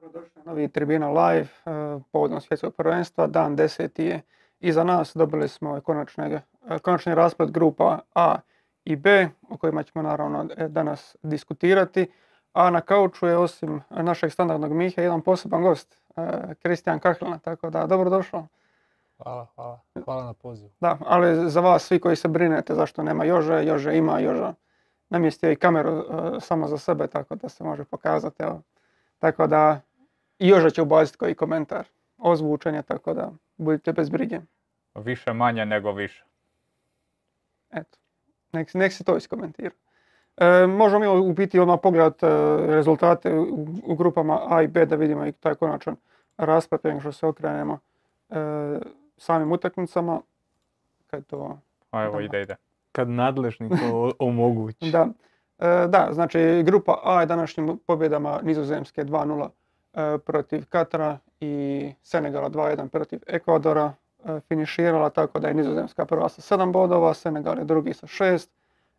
Dobrodošli na novi Tribina Live e, povodom svjetskog prvenstva. Dan 10. je iza nas. Dobili smo konačne, e, konačni rasplet grupa A i B o kojima ćemo naravno e, danas diskutirati. A na kauču je osim našeg standardnog Mihe jedan poseban gost, Kristijan Kahlina. Tako da, dobrodošao. Hvala, hvala. Hvala na pozivu. Da, ali za vas svi koji se brinete zašto nema Jože, Jože ima, Joža namjestio i kameru samo za sebe tako da se može pokazati. Evo. Tako da i Joža će ubaciti koji komentar ozvučenja, tako da budite bez brige. Više manje nego više. Eto, nek, nek se to iskomentira. E, možemo mi u biti odmah pogledati e, rezultate u, grupama A i B da vidimo i taj konačan raspad prije što se okrenemo e, samim utakmicama. Kad to... A evo ide, ide. Kad nadležni to omogući. da. E, da, znači grupa A je današnjim pobjedama Nizozemske 2-0 e, protiv Katara i Senegala 2-1 protiv Ekvadora e, finiširala tako da je Nizozemska prva sa 7 bodova, Senegal je drugi sa 6,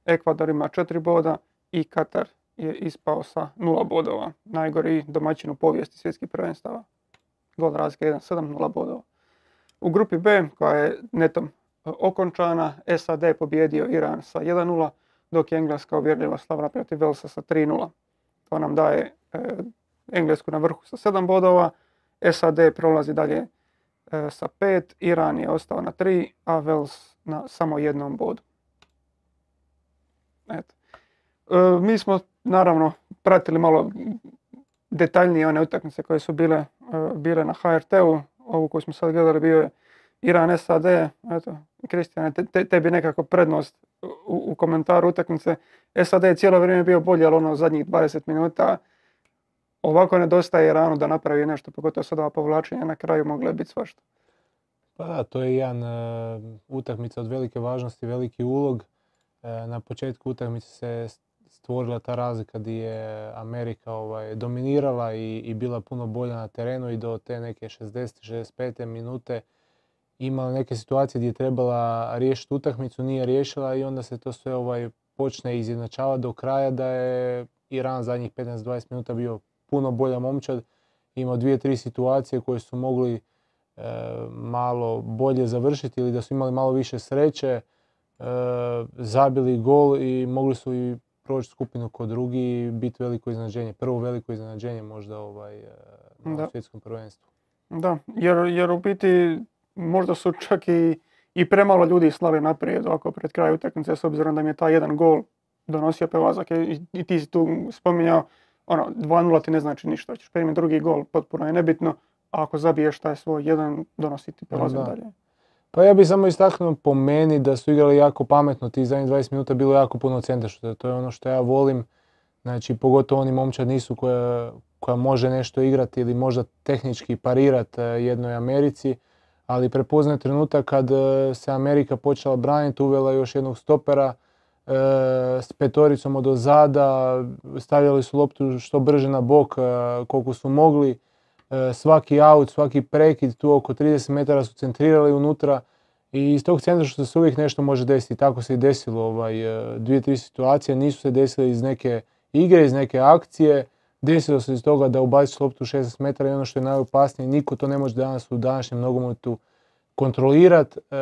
Ekvador ima 4 boda i Katar je ispao sa 0 bodova. Najgori domaćin u povijesti svjetskih prvenstava. Gol razlika 1-7, 0 bodova. U grupi B koja je netom okončana, SAD je pobjedio Iran sa 1-0, dok je Engleska uvjerljivo slavila protiv Velsa sa 3-0. To nam daje e, Englesku na vrhu sa 7 bodova, SAD prolazi dalje e, sa 5, Iran je ostao na 3, a Vels na samo jednom bodu. Eto. E, mi smo naravno pratili malo detaljnije one utakmice koje su bile, bile na HRT-u. Ovu koju smo sad gledali bio je Iran SAD. Eto, Kristijane, te, tebi nekako prednost u, u komentaru utakmice. SAD je cijelo vrijeme bio bolji, ali ono zadnjih 20 minuta ovako nedostaje rano da napravi nešto, pogotovo sad ova povlačenja na kraju mogle biti svašta. Pa da, to je jedan uh, utakmica od velike važnosti, veliki ulog. Uh, na početku utakmice se stvorila ta razlika gdje je Amerika ovaj, dominirala i, i bila puno bolja na terenu i do te neke 60-65 minute imala neke situacije gdje je trebala riješiti utakmicu, nije riješila i onda se to sve ovaj počne izjednačavati do kraja da je Iran zadnjih 15-20 minuta bio puno bolja momčad. Imao dvije, tri situacije koje su mogli e, malo bolje završiti ili da su imali malo više sreće. E, zabili gol i mogli su i proći skupinu kod drugi i biti veliko iznenađenje. Prvo veliko iznenađenje možda ovaj, e, na svjetskom prvenstvu. Da, jer, jer u biti možda su čak i, i premalo ljudi slali naprijed ovako pred kraj utakmice s obzirom da mi je taj jedan gol donosio prelazak i, i ti si tu spominjao ono 2-0 ti ne znači ništa, ćeš primiti drugi gol, potpuno je nebitno, a ako zabiješ taj svoj jedan donosi ti prelazak dalje. Pa ja bih samo istaknuo po meni da su igrali jako pametno, ti zadnjih 20 minuta bilo jako puno centra, to je ono što ja volim. Znači, pogotovo oni momčad nisu koja, koja može nešto igrati ili možda tehnički parirati eh, jednoj Americi ali prepoznaje trenutak kad e, se Amerika počela braniti, uvela još jednog stopera e, s petoricom od ozada, stavljali su loptu što brže na bok e, koliko su mogli. Svaki aut, svaki prekid, tu oko 30 metara su centrirali unutra i iz tog centra što se uvijek nešto može desiti. Tako se i desilo ovaj, dvije, tri situacije, nisu se desile iz neke igre, iz neke akcije desilo se iz toga da ubaciš loptu 16 metara i ono što je najopasnije, niko to ne može danas u današnjem nogometu kontrolirati, e,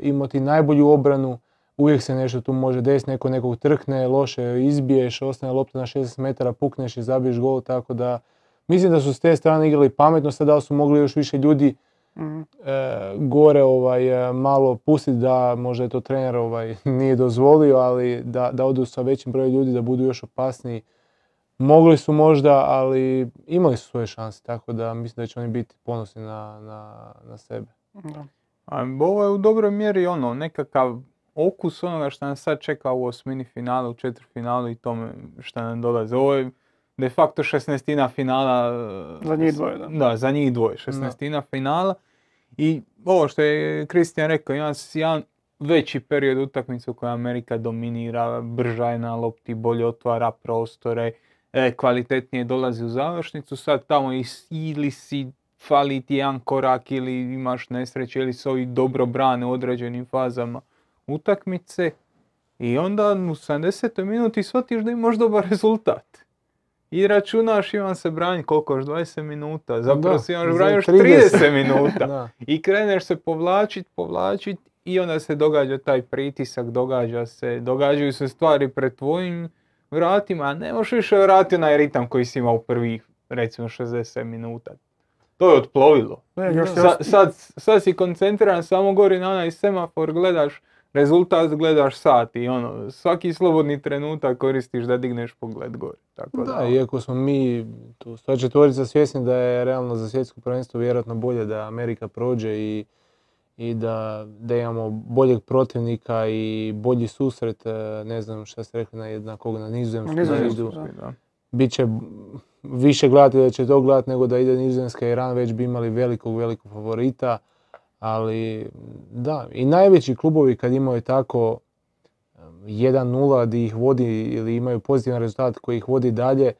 imati najbolju obranu, uvijek se nešto tu može desiti, neko nekog trkne, loše izbiješ, ostane lopta na 16 metara, pukneš i zabiješ gol, tako da mislim da su s te strane igrali pametno, sad da su mogli još više ljudi mhm. e, gore ovaj, e, malo pustiti da možda je to trener ovaj, nije dozvolio, ali da, da odu sa većim brojem ljudi, da budu još opasniji Mogli su možda, ali imali su svoje šanse, tako da mislim da će oni biti ponosni na, na, na sebe. Da. A, ovo je u dobroj mjeri ono, nekakav okus onoga što nam sad čeka u osmini finala, u finalu i tome što nam dolaze. Ovo je de facto šestnestina finala. Za njih dvoje, da. Da, za njih dvoje, šestnestina finala. I ovo što je Kristijan rekao, ima jedan veći period utakmice u kojoj Amerika dominira, brža je na lopti, bolje otvara prostore, e, kvalitetnije dolazi u završnicu, sad tamo ili si fali ti jedan korak ili imaš nesreće ili se ovi dobro brane u određenim fazama utakmice i onda u 70. minuti shvatiš da imaš dobar rezultat. i računaš imam se braniti koliko još 20 minuta, zapravo Da, si imaš braniti još 30. 30 minuta. Da. I kreneš se povlačit, povlačit i onda se događa taj pritisak, događa se, događaju se stvari pred tvojim vratima, a ne možeš više vratiti onaj ritam koji si imao u prvih, recimo 60 minuta. To je otplovilo. Ne, još Sa- sad, sad si koncentriran samo gori na onaj semafor, gledaš rezultat, gledaš sat i ono, svaki slobodni trenutak koristiš da digneš pogled gore. Tako da, Da, iako smo mi, tu sva četvorica svjesni da je realno za svjetsko prvenstvo vjerojatno bolje da Amerika prođe i, i da, da imamo boljeg protivnika i bolji susret, e, ne znam šta ste rekli na jednakog na nizozemsku, Na Nizozemsku, idu, da. da. bit će više gledati da će to gledati nego da ide Nizozemska i Iran, već bi imali velikog, velikog favorita. Ali da, i najveći klubovi kad imaju tako em, 1-0 di ih vodi ili imaju pozitivan rezultat koji ih vodi dalje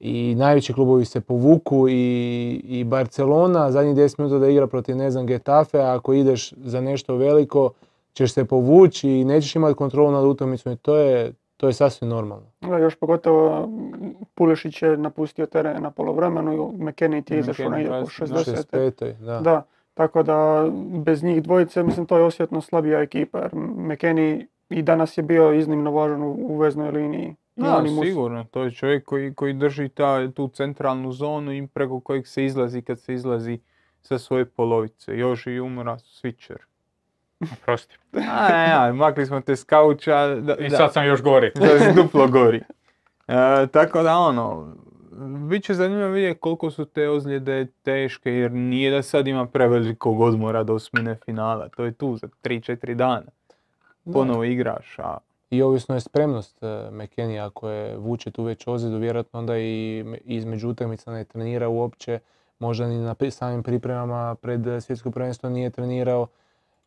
i najveći klubovi se povuku i, i Barcelona zadnjih 10 minuta da igra protiv ne znam Getafe, a ako ideš za nešto veliko ćeš se povući i nećeš imati kontrolu nad utakmicom i to je, to je sasvim normalno. Da, još pogotovo Pulešić je napustio teren na polovremenu i McKennie ti je izašao McKennie negdje oko 20, da. 60. 65. Da. Da, tako da bez njih dvojice, mislim, to je osjetno slabija ekipa. Jer McKennie i danas je bio iznimno važan u, u veznoj liniji. Da, Mus- sigurno. To je čovjek koji, koji drži ta, tu centralnu zonu i preko kojeg se izlazi kad se izlazi sa svoje polovice. Još i umora switcher. Prosti. A, ne, ja, makli smo te s kauča. Da, I da, sad sam još gori. si duplo gori. E, tako da ono, bit će zanimljivo vidjeti koliko su te ozljede teške jer nije da sad ima prevelikog odmora do osmine finala. To je tu za 3-4 dana. Ponovo igraš, a I ovisno je spremnost uh, McKennie ako je vuče tu već ozljedu, vjerojatno onda i me- između utakmica ne trenira uopće, možda ni na samim pripremama pred eh, svjetsko prvenstvo nije trenirao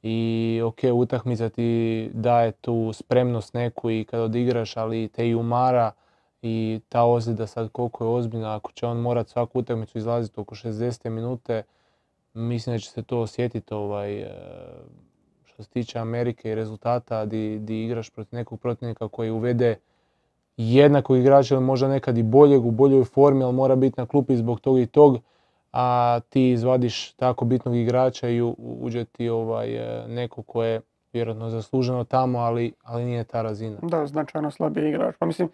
i ok, utakmica ti daje tu spremnost neku i kad odigraš, ali te i umara i ta ozljeda sad koliko je ozbiljna, ako će on morat svaku utakmicu izlaziti oko 60 minute, mislim da će se to osjetiti ovaj, eh, što se tiče Amerike i rezultata di, di igraš protiv nekog protivnika koji uvede jednakog igrača ili možda nekad i boljeg u boljoj formi, ali mora biti na klupi zbog tog i tog, a ti izvadiš tako bitnog igrača i uđe ti ovaj, eh, neko ko je vjerojatno zasluženo tamo, ali, ali nije ta razina. Da, značajno slabiji igrač. Pa mislim,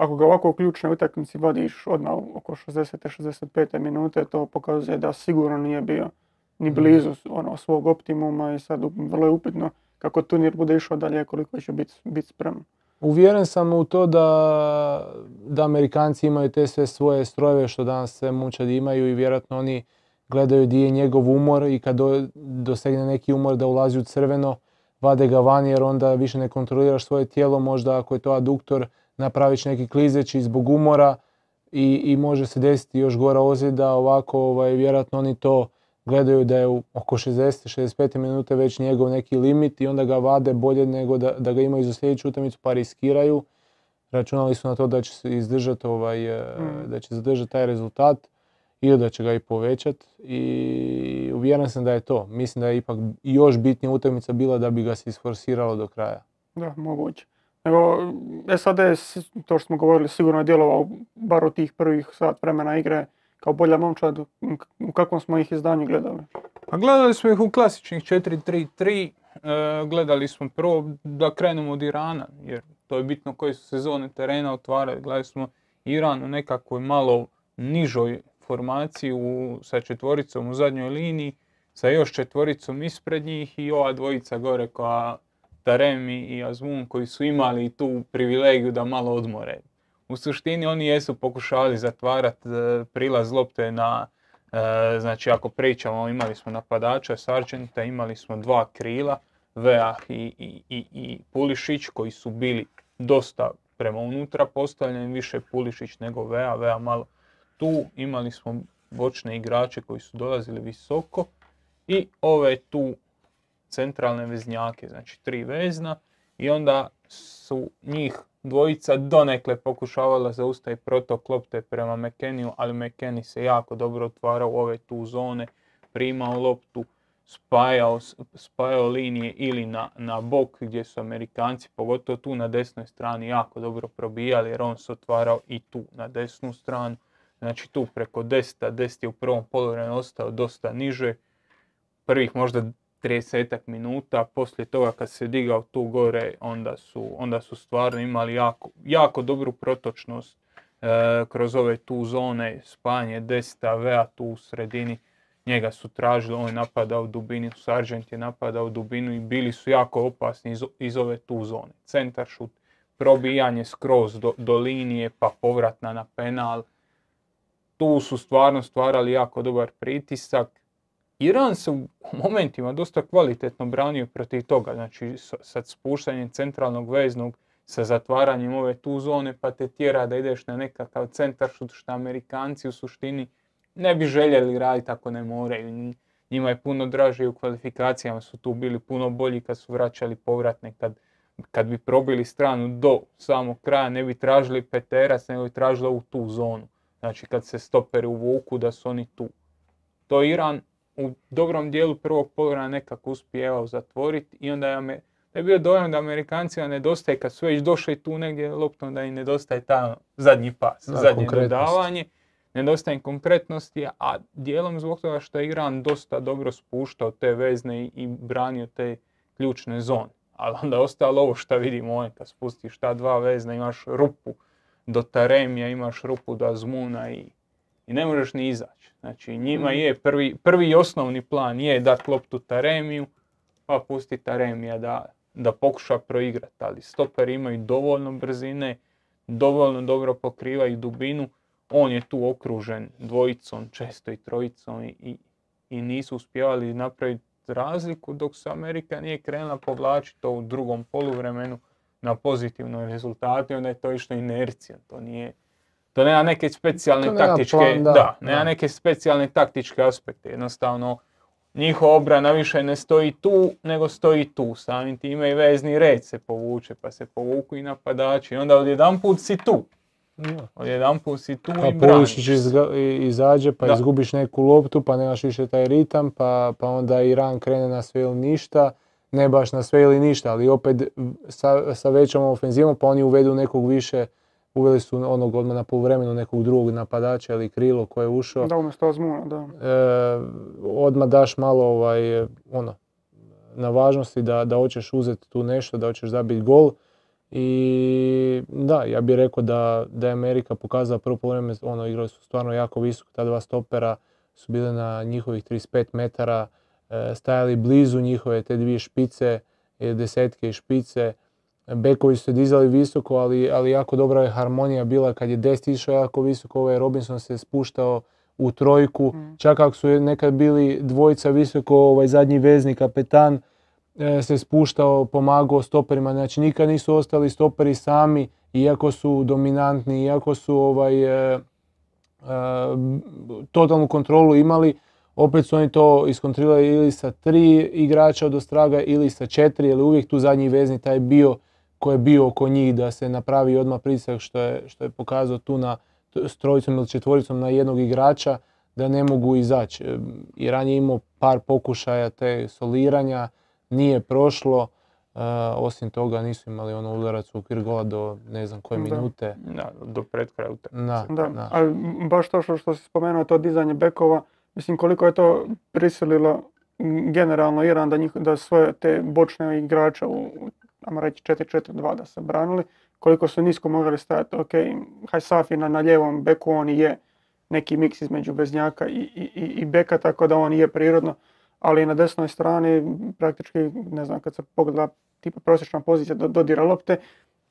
ako ga ovako u ključnoj utakmici vodiš odmah oko 60. 65. minute, to pokazuje da sigurno nije bio ni Mhm. blizu ono, svog optimuma i sad vrlo je upitno kako turnir bude išao dalje, koliko će biti bit spreman. Uvjeren sam u to da, da Amerikanci imaju te sve svoje strojeve što danas sve momčadi imaju i vjerojatno oni gledaju di je njegov umor i kad do- dosegne neki umor da ulazi u crveno, vade ga van jer onda više ne kontroliraš svoje tijelo, možda ako je to aduktor napraviš neki klizeći zbog umora i, i može se desiti još gora ozljeda, ovako ovaj, vjerojatno oni to gledaju da je u oko 60-65 minute već njegov neki limit i onda ga vade bolje nego da, da ga imaju za sljedeću utakmicu pa riskiraju. Računali su na to da će se izdržati ovaj, e, Mm. da će zadržati taj rezultat ili da će ga i povećati i uvjeren sam da je to. Mislim da je ipak još bitnija utakmica bila da bi ga se isforsiralo do kraja. Da, moguće. Nego, SAD, to što smo govorili, sigurno je djelovao bar u tih prvih sat vremena igre kao bolja momčad. U kakvom smo ih izdanju gledali? A gledali smo ih u klasičnih 4-3-3, e, gledali smo prvo da krenemo od Irana, jer to je bitno koje su sezone terena otvaraju. Gledali smo Iran u nekakvoj malo nižoj formaciji sa četvoricom u zadnjoj liniji, sa još četvoricom ispred njih i ova dvojica gore koja Taremi i Azmun koji su imali tu privilegiju da malo odmore. U suštini oni jesu pokušavali zatvarati prilaz lopte na E, znači ako pričamo, imali smo napadača Sargenta, imali smo dva krila, Vea i, i, i, i Pulišić koji su bili dosta prema unutra postavljeni, više Pulišić nego Vea, Vea malo tu, imali smo bočne igrače koji su dolazili visoko i ove tu centralne veznjake, znači tri vezna i onda su njih dvojica donekle pokušavala zaustaviti protok lopte prema McKenniju, ali McKennie se jako dobro otvarao u ove tu zone, primao loptu, spajao, spajao linije ili na, na bok gdje su Amerikanci, pogotovo tu na desnoj strani, jako dobro probijali jer on se otvarao i tu na desnu stranu. Znači tu preko 10, a 10 je u prvom poluvremenu ostao dosta niže. Prvih možda 30 minuta, poslije toga kad se digao tu gore, onda su, onda su stvarno imali jako, jako dobru protočnost e, kroz ove tu zone, spajanje 10 vea tu u sredini. Njega su tražili, on je napadao u dubini, Sargent je napadao u dubinu i bili su jako opasni iz, iz ove tu zone. Centar šut, probijanje skroz do, do linije, pa povratna na penal. Tu su stvarno stvarali jako dobar pritisak. Iran se u momentima dosta kvalitetno branio protiv toga, znači sa, sa spuštanjem centralnog veznog, sa zatvaranjem ove tu zone, pa te tjera da ideš na nekakav centar što Amerikanci u suštini ne bi željeli raditi ako ne moraju. Njima je puno draže i u kvalifikacijama su tu bili puno bolji kad su vraćali povratne, kad, kad bi probili stranu do samog kraja ne bi tražili peterac, nego bi tražili ovu tu zonu. Znači kad se stoperi uvuku da su oni tu. To Iran u dobrom dijelu prvog poluvremena nekako uspijevao zatvoriti i onda je, da je bio dojam da Amerikancima nedostaje kad su već došli tu negdje loptom da im nedostaje taj zadnji pas, Da, zadnje dodavanje. Nedostaje im konkretnosti, a dijelom zbog toga što je Iran dosta dobro spuštao te vezne i, i branio te ključne zone. Ali onda je ostalo ovo što vidimo ovdje, kad spustiš ta dva vezna imaš rupu do Taremija, imaš rupu do Azmuna i, i ne možeš ni izaći. Znači njima je prvi, prvi i osnovni plan je dat loptu Taremiju, pa pusti Taremija da, da pokuša proigrati. Ali stoperi imaju dovoljno brzine, dovoljno dobro pokrivaju dubinu, on je tu okružen dvojicom, često i trojicom i, i, i nisu uspjevali napraviti razliku dok se Amerika nije krenula povlačiti to u drugom poluvremenu na pozitivnoj rezultatu i onda je to išlo inercija. To nije, to nema neke specijalne To nema taktičke, plan, da, da, nema da. neke specijalne taktičke aspekte. Jednostavno, njihova obrana više ne stoji tu, nego stoji tu. Samim time i vezni red se povuče, pa se povuku i napadači. I onda odjedanput si tu. Da. Odjedanput si tu Pa i braniš. Izga- izađe, pa Da. izgubiš neku loptu, pa nemaš više taj ritam, pa, pa onda Iran krene na sve ili ništa, ne baš na sve ili ništa, ali opet sa, sa većom ofenzivom, pa oni uvedu nekog više, uveli su onog odmah na poluvremenu nekog drugog napadača ili krilo koje je ušao. Da, umjesto Azmuna, da. E, odmah daš malo ovaj, ono, na važnosti da, da hoćeš uzeti tu nešto, da hoćeš zabiti gol. I da, ja bih rekao da, da je Amerika pokazala prvo poluvreme, ono, igrali su stvarno jako visoko, ta dva stopera su bile na njihovih 35 metara, e, stajali blizu njihove te dvije špice, e, desetke i špice. Bekovi su se dizali visoko, ali, ali jako dobra je harmonija bila kad je Dest išao jako visoko, ovaj Robinson se spuštao u trojku, Mm. čak ako su nekad bili dvojica visoko, ovaj zadnji vezni kapetan e, se spuštao, pomagao stoperima, znači nikad nisu ostali stoperi sami, iako su dominantni, iako su ovaj, e, e, totalnu kontrolu imali, opet su oni to iskontrirali ili sa tri igrača od Ostraga ili sa četiri, jer je uvijek tu zadnji vezni taj bio koji je bio oko njih da se napravi odmah pritisak što je, što je pokazao tu na s trojicom ili četvoricom na jednog igrača da ne mogu izaći. E, Iran je imao par pokušaja te soliranja, nije prošlo. e, osim toga nisu imali ono udarac u okvir gola do ne znam koje Da. minute. Da, do pred kraja utakmice. Da, Da, da. ali baš to što, što si spomenuo, to dizanje bekova, mislim koliko je to prisililo generalno Iran da, njih, da svoje te bočne igrače u, ajmo reći 4-4-2 da se branili, koliko su nisko mogli stajati, ok, Hajsafi na, lijevom beku, on je neki miks između veznjaka i, i, i- beka, tako da on je prirodno, ali na desnoj strani praktički, ne znam, kad se pogleda tipa prosječna pozicija do, dodira lopte,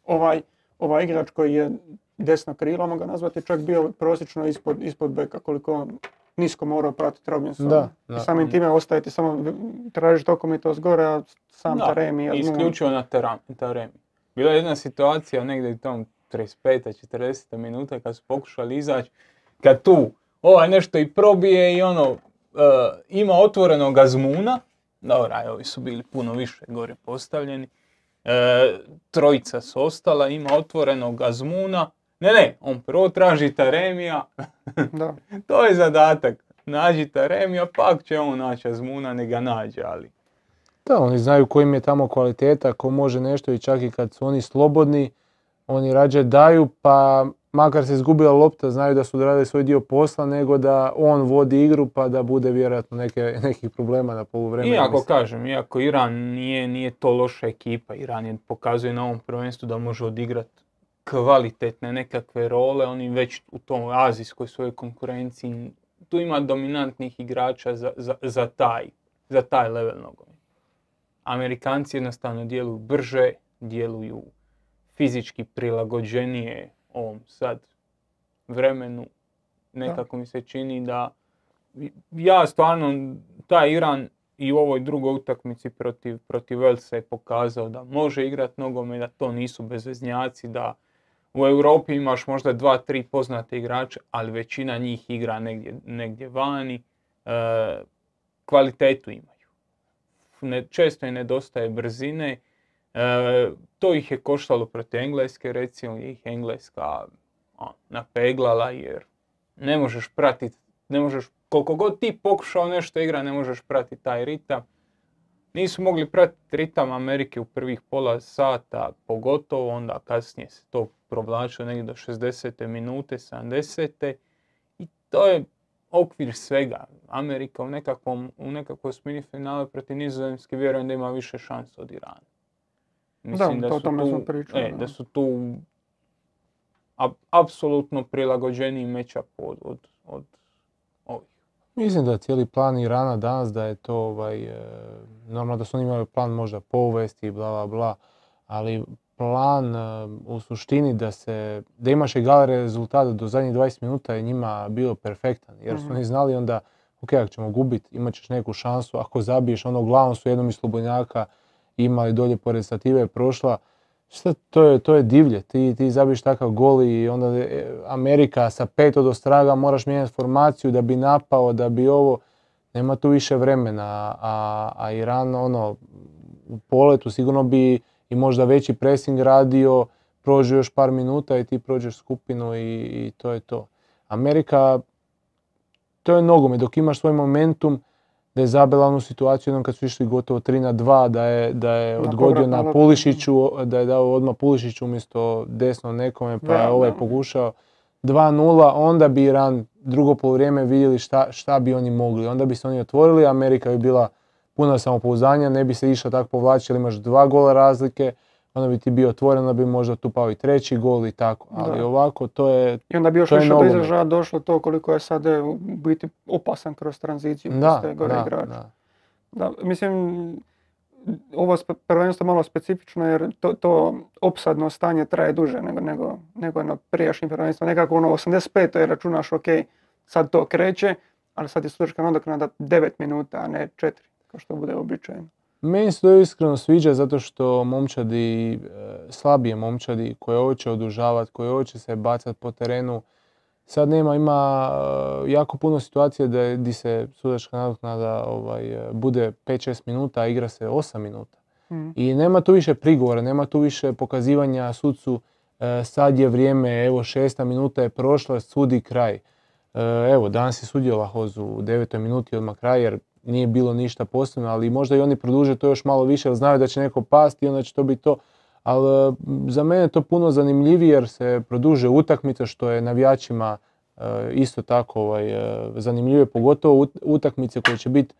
ovaj, ovaj igrač koji je desno krilo, ga nazvati, čak bio prosječno ispod, ispod beka, koliko nisko morao pratiti Robinsona. Da, I da. samim time ostajete samo tražiti okomitost gore, a sam Da, Taremi Azmoun- Isključivo na teram- Taremi. Bila je jedna situacija negdje u tom 35. 40. minuta kad su pokušali izaći, kad tu ovaj nešto i probije i ono, e, ima otvorenog Azmuna, dobro, aj, ovi su bili puno više gore postavljeni, e, trojica su ostala, ima otvorenog Azmuna, ne, ne, on prvo traži Taremija, Da, to je zadatak. nađi Taremija, pak će on naći Azmuna, ne ga nađe, ali Da, oni znaju kojim je tamo kvaliteta, ko može nešto i čak i kad su oni slobodni, oni rađe daju, pa makar se izgubila lopta, znaju da su odradili svoj dio posla, nego da on vodi igru pa da bude vjerojatno neke, nekih problema na poluvremenu. Iako mislim. kažem, iako Iran nije, nije to loša ekipa, Iran je pokazuje na ovom prvenstvu da može odigrati kvalitetne nekakve role, oni već u tom azijskoj svojoj konkurenciji, tu ima dominantnih igrača za, za, za taj, za taj level nogomet. Amerikanci jednostavno djeluju brže, djeluju fizički prilagođenije ovom sad vremenu. Nekako mi se čini da ja stvarno, taj Iran i u ovoj drugoj utakmici protiv, protiv Velsa je pokazao da može igrati nogomet, da to nisu bezveznjaci, da u Europi imaš možda dva, tri poznate igrače, ali većina njih igra negdje, negdje vani. E, kvalitetu imaju. Ne, često im nedostaje brzine. E, to ih je koštalo protiv Engleske, recimo ih Engleska a, napeglala jer ne možeš pratiti, ne možeš, koliko god ti pokušao nešto igra, ne možeš pratiti taj ritam. Nisu mogli pratiti ritam Amerike u prvih pola sata, pogotovo onda kasnije se to provlačilo negdje do 60. minute, 70. I to je okvir svega. Amerika u nekakvom, u nekakvoj smini finale protiv Nizozemske vjerujem da ima više šansa od Irana. Da, to o tome smo pričali, e, da. da su tu ap- apsolutno prilagođeniji matchup od, od, od ovih. Mislim da cijeli plan Irana danas da je to ovaj, e, normalno da su oni imali plan možda povesti i bla bla bla, ali plan e, u suštini da se, da imaš egale rezultate do zadnjih 20 minuta je njima bio perfektan, jer su Mhm. oni znali onda, ok, ako ćemo gubiti, imat ćeš neku šansu, ako zabiješ, ono uglavnom su jednom iz Slobodnjaka imali dolje pored stative prošla, Šta, to je, to je divlje, ti, ti zabiješ takav gol i onda e, Amerika sa pet od ostraga moraš mijenjati formaciju da bi napao, da bi ovo, nema tu više vremena, a, a Iran ono, u poletu sigurno bi i možda veći pressing radio, prođe još par minuta i ti prođeš skupinu i, i to je to. Amerika, to je nogomet, dok imaš svoj momentum, da je zabila onu situaciju jednom kad su išli gotovo 3 na 2, da je, da je Na odgodio povratnu na. Pulišiću, da je dao odmah Pulišiću umjesto desno nekome, pa je ovaj pokušao 2-0, onda bi Iran drugo poluvrijeme vidjeli šta, šta bi oni mogli. Onda bi se oni otvorili, Amerika bi bila puna samopouzdanja, ne bi se išla tako povlačiti, imaš dva gola razlike, onda bi ti bio otvoren, onda bi možda tu pao i treći gol i tako. Ali Da. ovako to je, I onda bi još više do izražaja došlo to koliko je sad u biti opasan kroz tranziciju. da, postaje gore da, igrač. da. Da, mislim, ovo prvenstvo malo specifično jer to, to opsadno stanje traje duže nego, nego, nego na prijašnjim prvenstvima. Nekako ono 85. je računaš ok, sad to kreće, ali sad je sudačka nadoknada 9 minuta, a ne 4, kao što bude običajno. Meni se to iskreno sviđa zato što momčadi, e, slabije momčadi koje hoće odužavati, koje hoće se bacati po terenu, sad nema, ima e, jako puno situacija da di se sudačka nadoknada ovaj, e, bude 5-6 minuta, a igra se 8 minuta. Mhm. I nema tu više prigovora, nema tu više pokazivanja sudcu sad je vrijeme, evo šesta minuta je prošla, sudi kraj. Evo, danas je sudio Lahozu u devetoj minuti odmah kraj jer nije bilo ništa posebno, ali možda i oni produže to još malo više jer znaju da će neko pasti i onda će to biti to. Ali e, za mene je to puno zanimljivije jer se produže utakmica što je navijačima e, isto tako ovaj, e, zanimljivije, pogotovo ut- utakmice koje će biti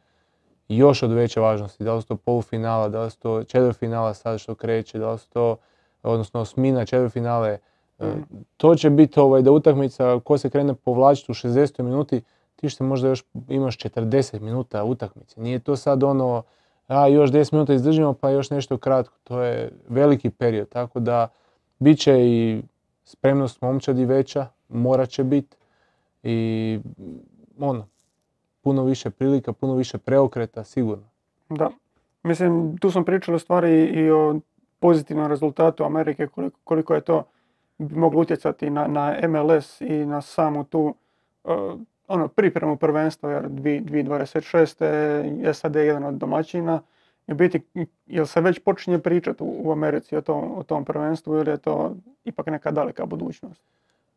još od veće važnosti, da li su to polufinala, da li su to četvrtfinala sad što kreće, da li su to, odnosno osmina, četvrtfinale, e, Mhm. to će biti ovaj, da utakmica ko se krene povlačiti u 60. minuti, ti što možda još imaš 40 minuta utakmice. Nije to sad ono, a još 10 minuta izdržimo pa još nešto kratko. To je veliki period, tako da bit će i spremnost momčadi veća, morat će biti i ono, puno više prilika, puno više preokreta, sigurno. Da. Mislim, tu smo pričali u stvari i o pozitivnom rezultatu Amerike, koliko, je to moglo utjecati na, na MLS i na samu tu uh, ono, pripremu prvenstva, jer dvi- 2026. SAD je jedan od domaćina. I biti, jel se već počinje pričati u, u Americi o tom, o tom prvenstvu ili je to ipak neka daleka budućnost?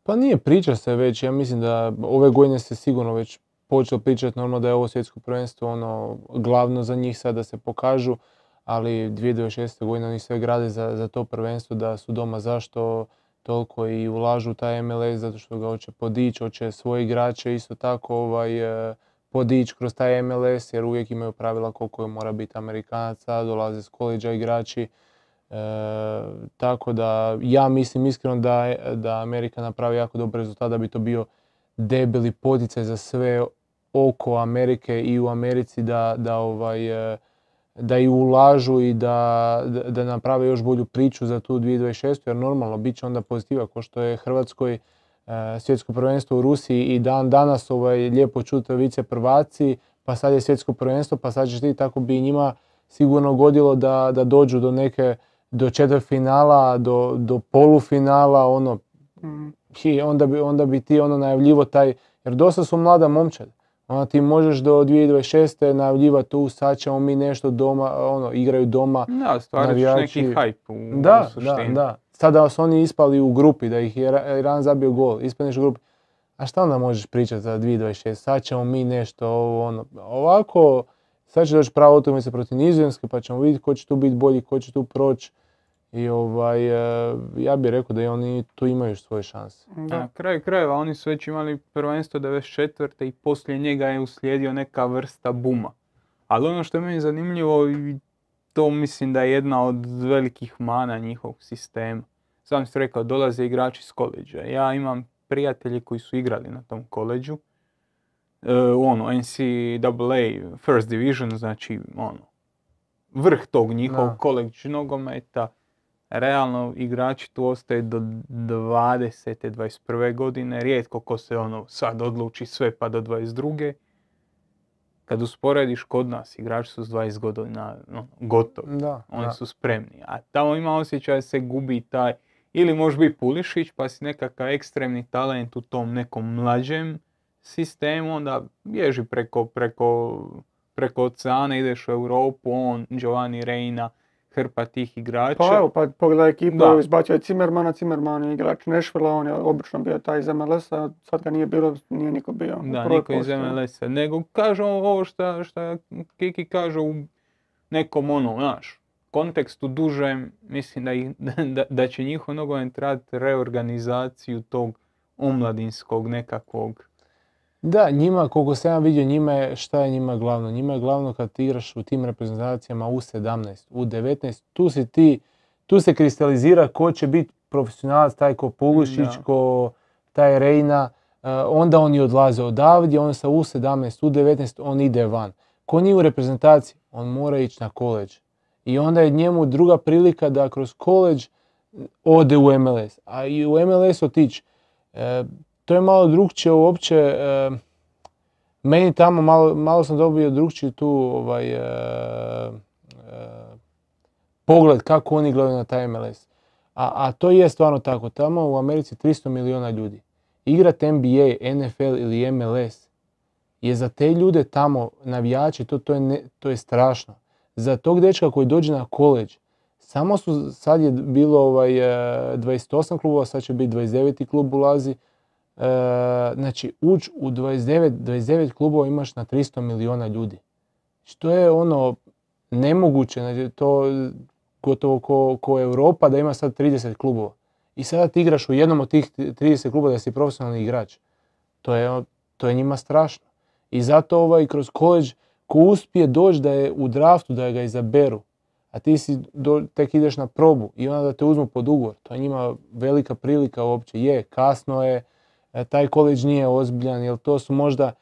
Pa nije priča se već, ja mislim da ove godine se sigurno već počelo pričati normalno da je ovo svjetsko prvenstvo ono glavno za njih sad da se pokažu, ali 2026. godine oni sve grade za, za to prvenstvo da su doma zašto toliko i ulažu u taj MLS zato što ga hoće podići, hoće svoje igrače isto tako ovaj, e, podići kroz taj MLS jer uvijek imaju pravila koliko mora biti Amerikanaca, dolaze s koleđa igrači. E, tako da ja mislim iskreno da, da Amerika napravi jako dobar rezultat da bi to bio debeli poticaj za sve oko Amerike i u Americi da, da ovaj, e, da i ulažu i da, da naprave još bolju priču za tu 2026. jer normalno bit će onda pozitiva kao što je Hrvatskoj e, svjetsko prvenstvo u Rusiji i dan danas ovaj, lijepo čuti vice prvaci, pa sad je svjetsko prvenstvo, pa sad će ti tako bi njima sigurno godilo da, da dođu do neke, do finala, do, do polufinala, ono, mm. i onda bi, onda bi ti ono najavljivo taj, jer dosta su mlada momčad. Onda ti možeš do 2026. najavljivati tu, sad ćemo mi nešto doma, ono, igraju doma. Da, stvaraš neki hype u, da, Da, da. Sada su oni ispali u grupi, da ih je Iran zabio gol, ispaniš u grupi. A šta onda možeš pričati za 2026? Sad ćemo mi nešto, ovo, ono. Ovako, sad će doći pravo utakmica protiv Nizozemske, pa ćemo vidjeti ko će tu biti bolji, ko će tu proći. I ovaj, e, ja bih rekao da i oni tu imaju svoje šanse. Da. Na kraju krajeva oni su već imali prvenstvo 94. i poslije njega je uslijedio neka vrsta buma. Ali ono što je meni zanimljivo, to mislim da je jedna od velikih mana njihovog sistema. Sam sam rekao, dolaze igrači s koleđa. Ja imam prijatelje koji su igrali na tom koleđu. E, ono, NCAA First Division, znači ono, vrh tog njihovog koleđ nogometa realno igrači tu ostaju do 20. 21. godine, rijetko ko se ono sad odluči sve pa do 22. Kad usporediš kod nas, igrači su s 20 godina no, gotovi, da, oni su spremni. A tamo ima osjećaj da se gubi taj, ili može biti Pulišić pa si nekakav ekstremni talent u tom nekom mlađem sistemu, onda bježi preko, preko, preko oceana, ideš u Europu, on, Giovanni Reina, hrpa tih igrača. Pa evo, pa pogledaj ekipu, izbacio je Cimermana, Cimerman je igrač Nešvila, on je obično bio taj iz MLS-a, sad ga nije bilo, nije niko bio. Da, niko iz MLS-a, nego kažu ovo što šta Kiki kaže u nekom ono, znaš, kontekstu dužem, mislim da, ih, da, da će njihov nogomet raditi reorganizaciju tog omladinskog nekakvog da, njima, koliko sam ja vidio, njima je, šta je njima glavno? Njima je glavno kad ti igraš u tim reprezentacijama u 17, u 19, tu si ti, tu se kristalizira ko će biti profesionalac, taj ko Pulušić, ko taj Rejna, uh, onda oni odlaze odavdje, on sa U17, U19, on ide van. Ko nije u reprezentaciji, on mora ići na koleđ. I onda je njemu druga prilika da kroz koleđ ode u MLS. A i u MLS otići. E, to je malo drugčije uopće. E, meni tamo malo, malo sam dobio drugčiji tu ovaj, e, e, pogled kako oni gledaju na taj MLS. A, a to je stvarno tako. Tamo u Americi 300 milijuna ljudi. Igrat NBA, NFL ili MLS je za te ljude tamo navijači, to, to, je, to je strašno. Za tog dečka koji dođe na koleđ, samo su, sad je bilo ovaj, 28 klubova, sad će biti 29. klub ulazi, znači ući u 29, 29 klubova imaš na 300 miliona ljudi. Što je ono nemoguće, znači to gotovo ko, ko Europa da ima sad 30 klubova. I sada ti igraš u jednom od tih 30 klubova da si profesionalni igrač. To je, to je njima strašno. I zato ovaj kroz koleđ ko uspije doći da je u draftu, da ga izaberu, a ti si tek ideš na probu i onda da te uzmu pod ugovor, to je njima velika prilika uopće. Je, kasno je, E, taj koleđ nije ozbiljan, jer to su možda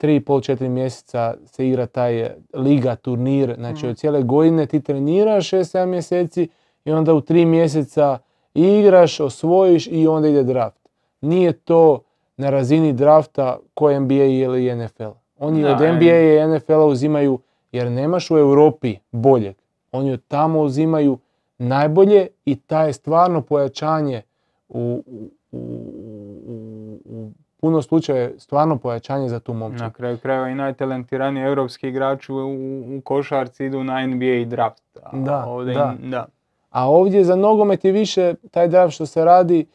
3,5-4 mjeseca se igra taj e, liga, turnir, znači od mm. cijele godine ti treniraš 6-7 mjeseci i onda u 3 mjeseca igraš, osvojiš i onda ide draft. Nije to na razini drafta ko NBA ili NFL. Oni od NBA i NFL-a uzimaju, jer nemaš u Europi boljeg. Oni od tamo uzimaju najbolje i taj je stvarno pojačanje u, u, puno slučaja stvarno pojačanje za tu momčad. Na kraju krajeva i najtalentiraniji europski igrači u, u košarci idu na NBA draft. A da, ovdje, da. A ovdje za nogomet je više taj draft što se radi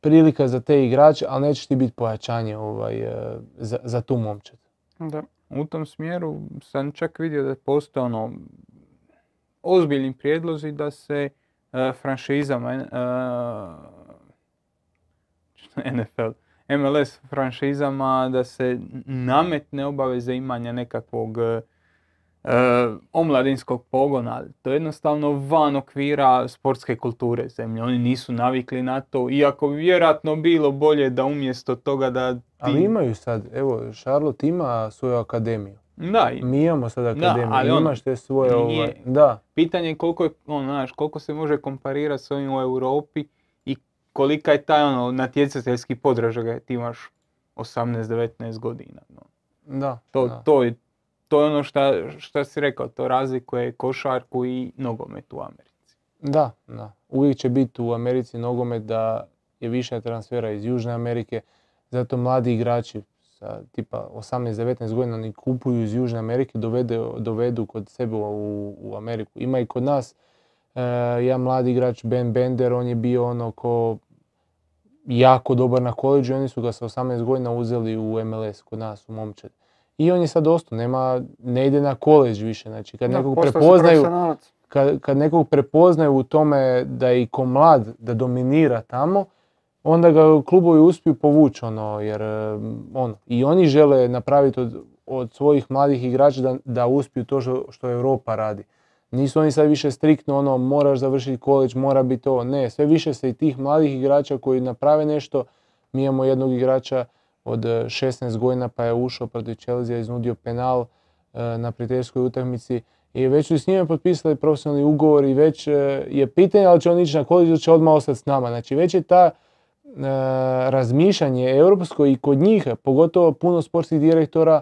prilika za te igrače, ali neće ti biti pojačanje ovaj, e, za, za tu momčad. Da. U tom smjeru sam čak vidio da postoje ono ozbiljni prijedlozi da se e, franšizama e, NFL, MLS franšizama da se nametne obaveze imanja nekakvog e, omladinskog pogona. To je jednostavno van okvira sportske kulture zemlje. Oni nisu navikli na to, iako bi vjerojatno bilo bolje da umjesto toga da ti... Ali imaju sad, evo, Charlotte ima svoju akademiju. Da, i- Mi imamo sad akademiju, ali ono, imaš te svoje, nije- ovaj, da, pitanje je koliko je, ono, znaš, koliko se može komparirati s ovim u Europi kolika je taj ono natjecateljski podražaj, ti imaš 18-19 godina. No. da. To, da. to, je, to je ono šta si rekao, to razlikuje košarku i nogomet u Americi. Da, da. Uvijek će biti u Americi nogomet da je više transfera iz Južne Amerike, zato mladi igrači sa tipa 18-19 godina oni kupuju iz Južne Amerike, dovede, dovedu kod sebe u, u Ameriku. Ima i kod nas jedan mladi igrač Ben Bender, on je bio ono ko jako dobar na koleđu oni su ga sa 18 godina uzeli u MLS kod nas u momčad. I on je sad ostao, nema, ne ide na koleđ više, znači kad Da, nekog prepoznaju, kad, kad nekog prepoznaju u tome da je i ko mlad, da dominira tamo, onda ga klubovi uspiju povući, ono, jer e, ono, i oni žele napraviti od, od svojih mladih igrača da, da uspiju to što, što Europa radi. Nisu oni sad više striktno ono, moraš završiti koleđ, mora biti ovo. Ne, sve više se i tih mladih igrača koji naprave nešto. Mi imamo jednog igrača od e, 16 godina pa je ušao protiv Chelsea, iznudio penal e, na prijateljskoj utakmici i već su s njime potpisali profesionalni ugovor i već e, je pitanje ali će on ići na koleđ ili će odmah ostati s nama. Znači već je ta e, razmišljanje europsko i kod njih, pogotovo puno sportskih direktora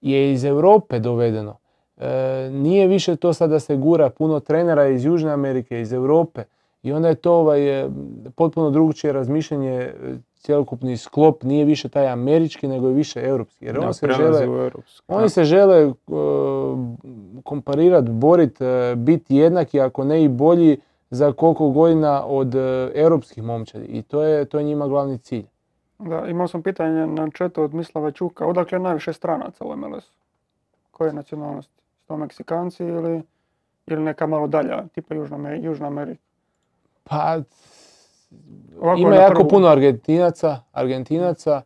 je iz Europe dovedeno. E, nije više to sad da se gura puno trenera iz Južne Amerike, iz Europe i onda je to ovaj, e, potpuno drugčije razmišljanje, e, cjelokupni sklop nije više taj američki nego je više europski. Jer Da, oni se žele, oni se žele uh, komparirati, boriti, biti jednaki, ako ne i bolji za koliko godina od uh, europskih momčadi. I to je, to je njima glavni cilj. Da, imao sam pitanje na četu od Mislava Čuka, odakle je najviše stranaca u MLS-u? Koje nacionalnosti? To Meksikanci ili, ili neka malo dalja, tipa Južna, Južna Amerika? Pa, Ovako ima jako prvu. puno Argentinaca, Argentinaca,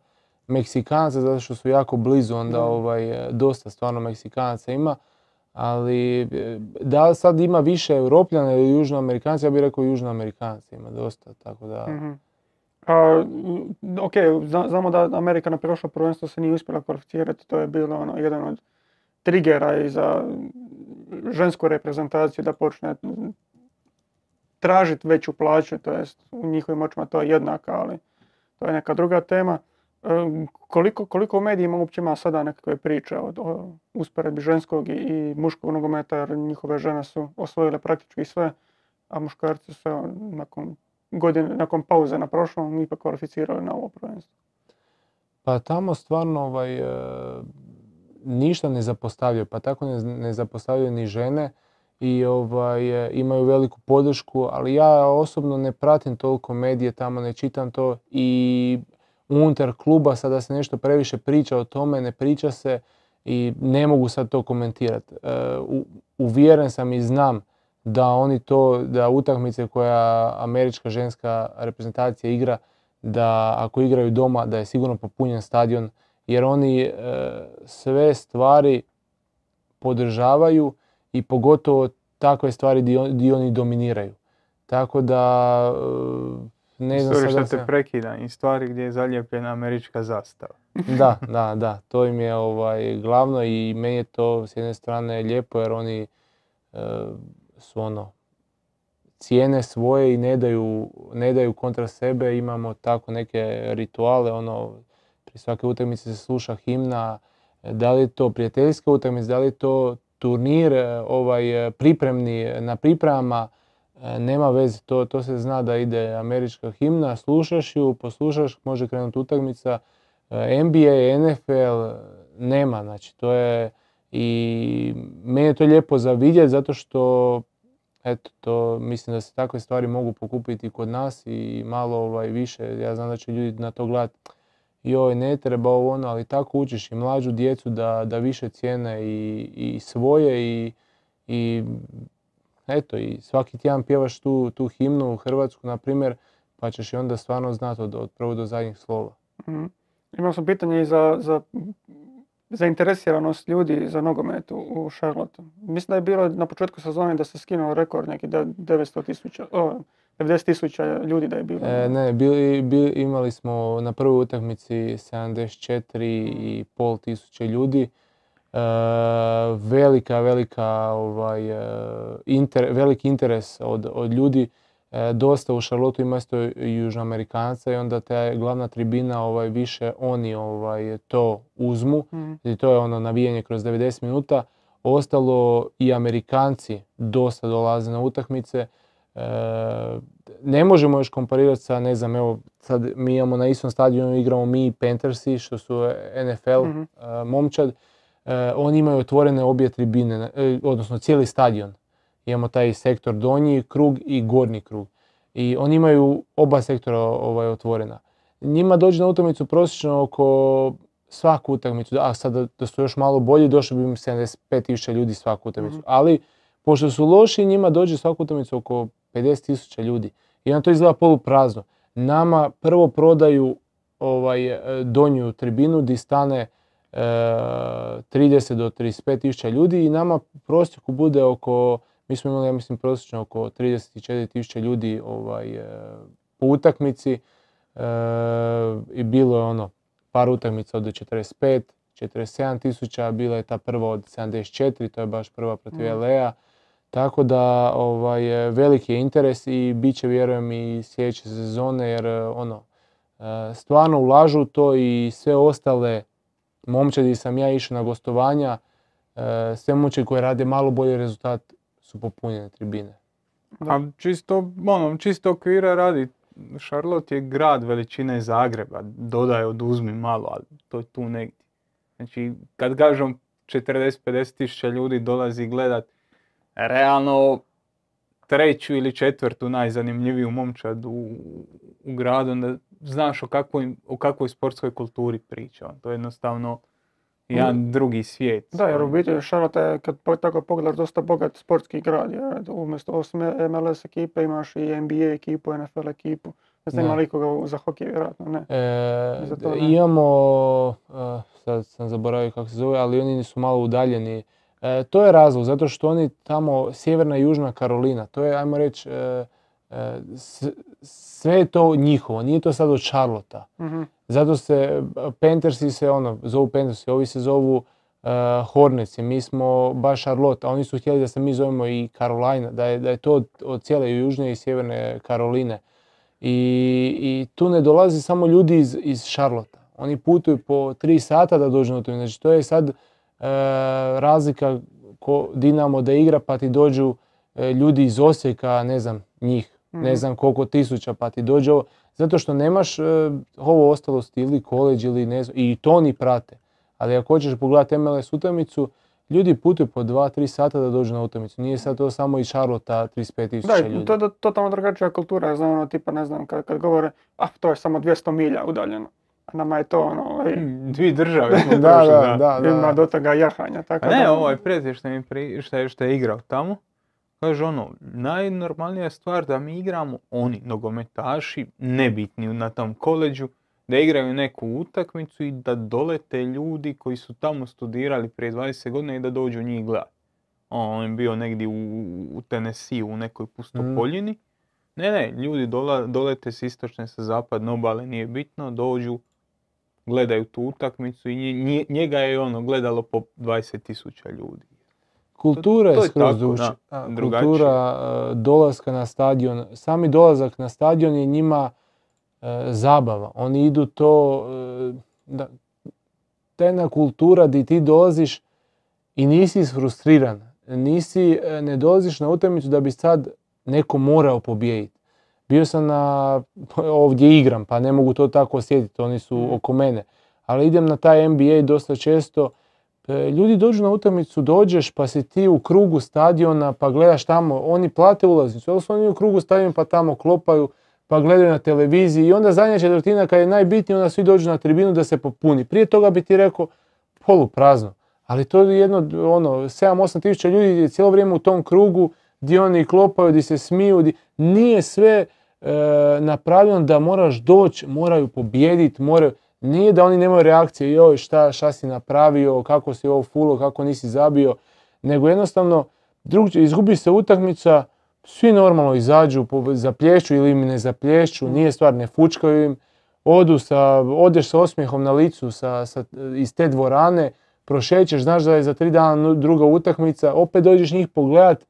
Meksikanca, zato što su jako blizu, onda Da. ovaj, dosta stvarno Meksikanaca ima. Ali e, da li sad ima više Europljana ili Južnoamerikanca, ja bih rekao Južnoamerikanca ima dosta, tako da... Mhm. A, ok, zna- znamo da Amerika na prošlo prvenstvo se nije uspjela kvalificirati, to je bilo ono, jedan od trigera i za žensku reprezentaciju da počne tražiti veću plaću, to jest u njihovim očima to je jednaka, ali to je neka druga tema. Koliko, koliko u medijima uopće ima sada nekakve priče o, o usporedbi ženskog i, i muškog nogometa, jer njihove žene su osvojile praktički sve, a muškarci su nakon godine, nakon pauze na prošlom ipak kvalificirali na ovo prvenstvo. Pa tamo stvarno ovaj, ništa ne zapostavljaju, pa tako ne, ne zapostavljaju ni žene i ovaj, imaju veliku podršku, ali ja osobno ne pratim toliko medije tamo, ne čitam to i unutar kluba sada se nešto previše priča o tome, ne priča se i ne mogu sad to komentirati. E, uvjeren sam i znam da oni to, da utakmice koja američka ženska reprezentacija igra, da ako igraju doma da je sigurno popunjen stadion jer oni e, sve stvari podržavaju i pogotovo takve stvari di oni dominiraju. Tako da e, ne znam Sorry sad što te prekidam, i stvari gdje je zalijepljena američka zastava. Da, da, da, to im je ovaj, glavno i meni je to s jedne strane lijepo jer oni e, su ono, cijene svoje i ne daju, ne daju kontra sebe, imamo tako neke rituale, ono, prije svake utakmice se sluša himna, e, da li je to prijateljska utakmica, da li je to turnir, e, ovaj, e, pripremni, na pripremama, e, nema veze, to, to se zna da ide američka himna, slušaš ju, poslušaš, može krenuti utakmica, E, NBA, NFL, nema, znači to je i meni je to lijepo za vidjeti zato što eto, to mislim da se takve stvari mogu pokupiti kod nas i malo ovaj, više, ja znam da će ljudi na to gledati joj ne treba ovo ono, ali tako učiš i mlađu djecu da, da više cijene i, i svoje i, i eto i svaki tjedan pjevaš tu, tu himnu u Hrvatsku, na primjer, pa ćeš i onda stvarno znati od, od prvog do zadnjih slova. Mhm. Imao sam pitanje i za, za zainteresiranost ljudi za nogomet u, Charlotte. Mislim da je bilo na početku sezone da se skinuo rekord neki da 900 tisuća, 90 tisuća ljudi da je bilo. E, ne, bili, bili, imali smo na prvoj utakmici 74,5 tisuće ljudi. E, velika, velika, ovaj, e, inter, veliki interes od, od ljudi. E, dosta u Šarlotu ima isto južnoamerikanca i onda ta glavna tribina ovaj, više oni ovaj, to uzmu. Mhm. I to je ono navijanje kroz 90 minuta. Ostalo i Amerikanci dosta dolaze na utakmice. E, ne možemo još komparirati sa, ne znam, evo, sad mi imamo na istom stadionu igramo mi i Panthersi, što su NFL Mhm. e, momčad. E, oni imaju otvorene obje tribine, e, odnosno cijeli stadion. Imamo taj sektor donji krug i gornji krug. I oni imaju oba sektora ovaj, otvorena. Njima dođe na utakmicu prosječno oko svaku utakmicu, a sad da, su još malo bolji, došlo bi im 75.000 ljudi svaku utakmicu. Mhm. Ali, pošto su loši, njima dođe svaku utakmicu oko 50.000 ljudi. I onda to izgleda poluprazno. Nama prvo prodaju ovaj, e, donju tribinu di stane e, 30 do 35 tisuća ljudi i nama prosjeku bude oko, mi smo imali ja mislim prosječno oko 34 tisuća ljudi ovaj, e, po utakmici e, i bilo je ono par utakmica od 45, 47 tisuća, bila je ta prva od 74, to je baš prva protiv Mhm. LA-a. Tako da ovaj, e, veliki je interes i bit će vjerujem i sljedeće sezone jer e, ono, e, stvarno ulažu to i sve ostale momčadi sam ja išao na gostovanja, sve momčadi koje rade malo bolji rezultat su popunjene tribine. A čisto, ono, čisto okvira radi, Charlotte je grad veličine Zagreba, dodaj oduzmi malo, ali to je tu negdje. Znači, kad kažem 40-50 tisuća ljudi dolazi gledat realno treću ili četvrtu najzanimljiviju momčad u, u gradu, onda znaš o kakvoj, o kakvoj sportskoj kulturi priča. To je jednostavno jedan drugi svijet. Da, jer u biti Charlotte je, kad po- tako pogledaš, dosta bogat sportski grad. Jer umjesto osim MLS ekipe imaš i NBA ekipu, NFL ekipu. Ne znam ima Da. li ikoga za hokej, vjerojatno ne. E, Za to d- ne. imamo, e, sad sam zaboravio kako se zove, ali oni su malo udaljeni. E, to je razlog, zato što oni tamo, sjeverna i južna Karolina, to je, ajmo reći, e, e, s- sve je to njihovo, nije to sad od Charlotta. Mhm. Zato se, Panthersi se ono, zovu Panthersi, ovi se zovu e, Hornetsi, mi smo baš Charlotte, a oni su htjeli da se mi zovemo i Carolina, da je, da je to od, od cijele južne i sjeverne Karoline. I, I tu ne dolazi samo ljudi iz, iz Charlotta. Oni putuju po tri sata da dođu na to. Znači to je sad razlika ko Dinamo da igra pa ti dođu e, ljudi iz Osijeka, ne znam, njih, ne Mhm. znam koliko tisuća pa ti dođe ovo. Zato što nemaš e, ovo ostalo ili koleđ ili ne znam, i to oni prate. Ali ako hoćeš pogledati MLS utakmicu, ljudi putuju po 2-3 sata da dođu na utakmicu. Nije sad to samo iz Charlotta 35 Da, tisuća i ljudi. to je totalno drugačija kultura. Znam ono tipa, ne znam, kad, kad govore, ah, to je samo 200 milja udaljeno. Nama je to ono, ovaj, Dvi države smo da, prošli, da, da, da. ima do toga jahanja. Tako A ne, da, ovaj prijatelj što, mi pri, što, je, što je igrao tamo, kaže ono, najnormalnija stvar da mi igramo, oni nogometaši, nebitni na tom koleđu, da igraju neku utakmicu i da dolete ljudi koji su tamo studirali prije 20 godina i da dođu njih gledat. On je bio negdje u, u Tennessee u nekoj pustopoljini. Ne, ne, ljudi dola, dolete s istočne, sa zapadne obale, nije bitno, dođu, gledaju tu utakmicu i nje- nje- njega je ono gledalo po 20.000 ljudi. Kultura je to je skroz tako, drugčija. da, A, drugačije. Kultura e, dolaska na stadion, sami dolazak na stadion je njima e, zabava. Oni idu to, e, da, ta jedna kultura di ti dolaziš i nisi isfrustriran. Nisi, e, ne dolaziš na utakmicu da bi sad neko morao pobijediti. Bio sam na, ovdje igram, pa ne mogu to tako osjetiti, oni su Mhm. oko mene. Ali idem na taj NBA dosta često, e, ljudi dođu na utakmicu, dođeš pa si ti u krugu stadiona pa gledaš tamo, oni plate ulaznicu, ali su oni u krugu stadiona pa tamo klopaju, pa gledaju na televiziji i onda zadnja četvrtina kad je najbitnije onda svi dođu na tribinu da se popuni. Prije toga bi ti rekao polu prazno, ali to je jedno ono 7-8 tisuća ljudi je cijelo vrijeme u tom krugu gdje oni klopaju, gdje se smiju, di... nije sve napravljeno da moraš doći, moraju pobijediti, moraju, nije da oni nemaju reakcije, joj šta, šta si napravio, kako si ovo fulo, kako nisi zabio, nego jednostavno drugčije, izgubi se utakmica, svi normalno izađu, zaplješću ili im ne zaplješću, nije stvar, ne fučkaju im, odu sa, odeš sa osmijehom na licu sa, sa, iz te dvorane, prošećeš, znaš da je za tri dana druga utakmica, opet dođeš njih pogledat,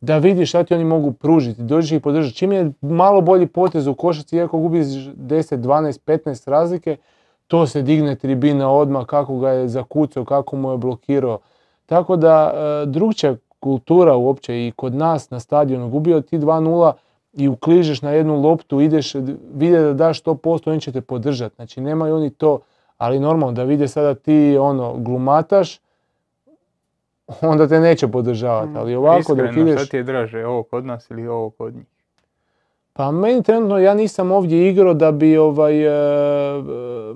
da vidiš šta ti oni mogu pružiti, dođeš ih podržati. Čim je malo bolji potez u košarci, iako gubiš 10, 12, 15 razlike, to se digne tribina odmah, kako ga je zakucao, kako mu je blokirao. Tako da e, drugčija kultura uopće i kod nas na stadionu, gubio ti 2-0 i ukližeš na jednu loptu, ideš, vide da daš 100%, oni će te podržati. Znači nemaju oni to, ali normalno da vide sada ti ono glumataš, onda te neće podržavati. Mm. Ali ovako dok Iskreno, ideš... šta ti je draže, ovo kod nas ili ovo kod njih? Pa meni trenutno, ja nisam ovdje igrao da bi ovaj, e, e,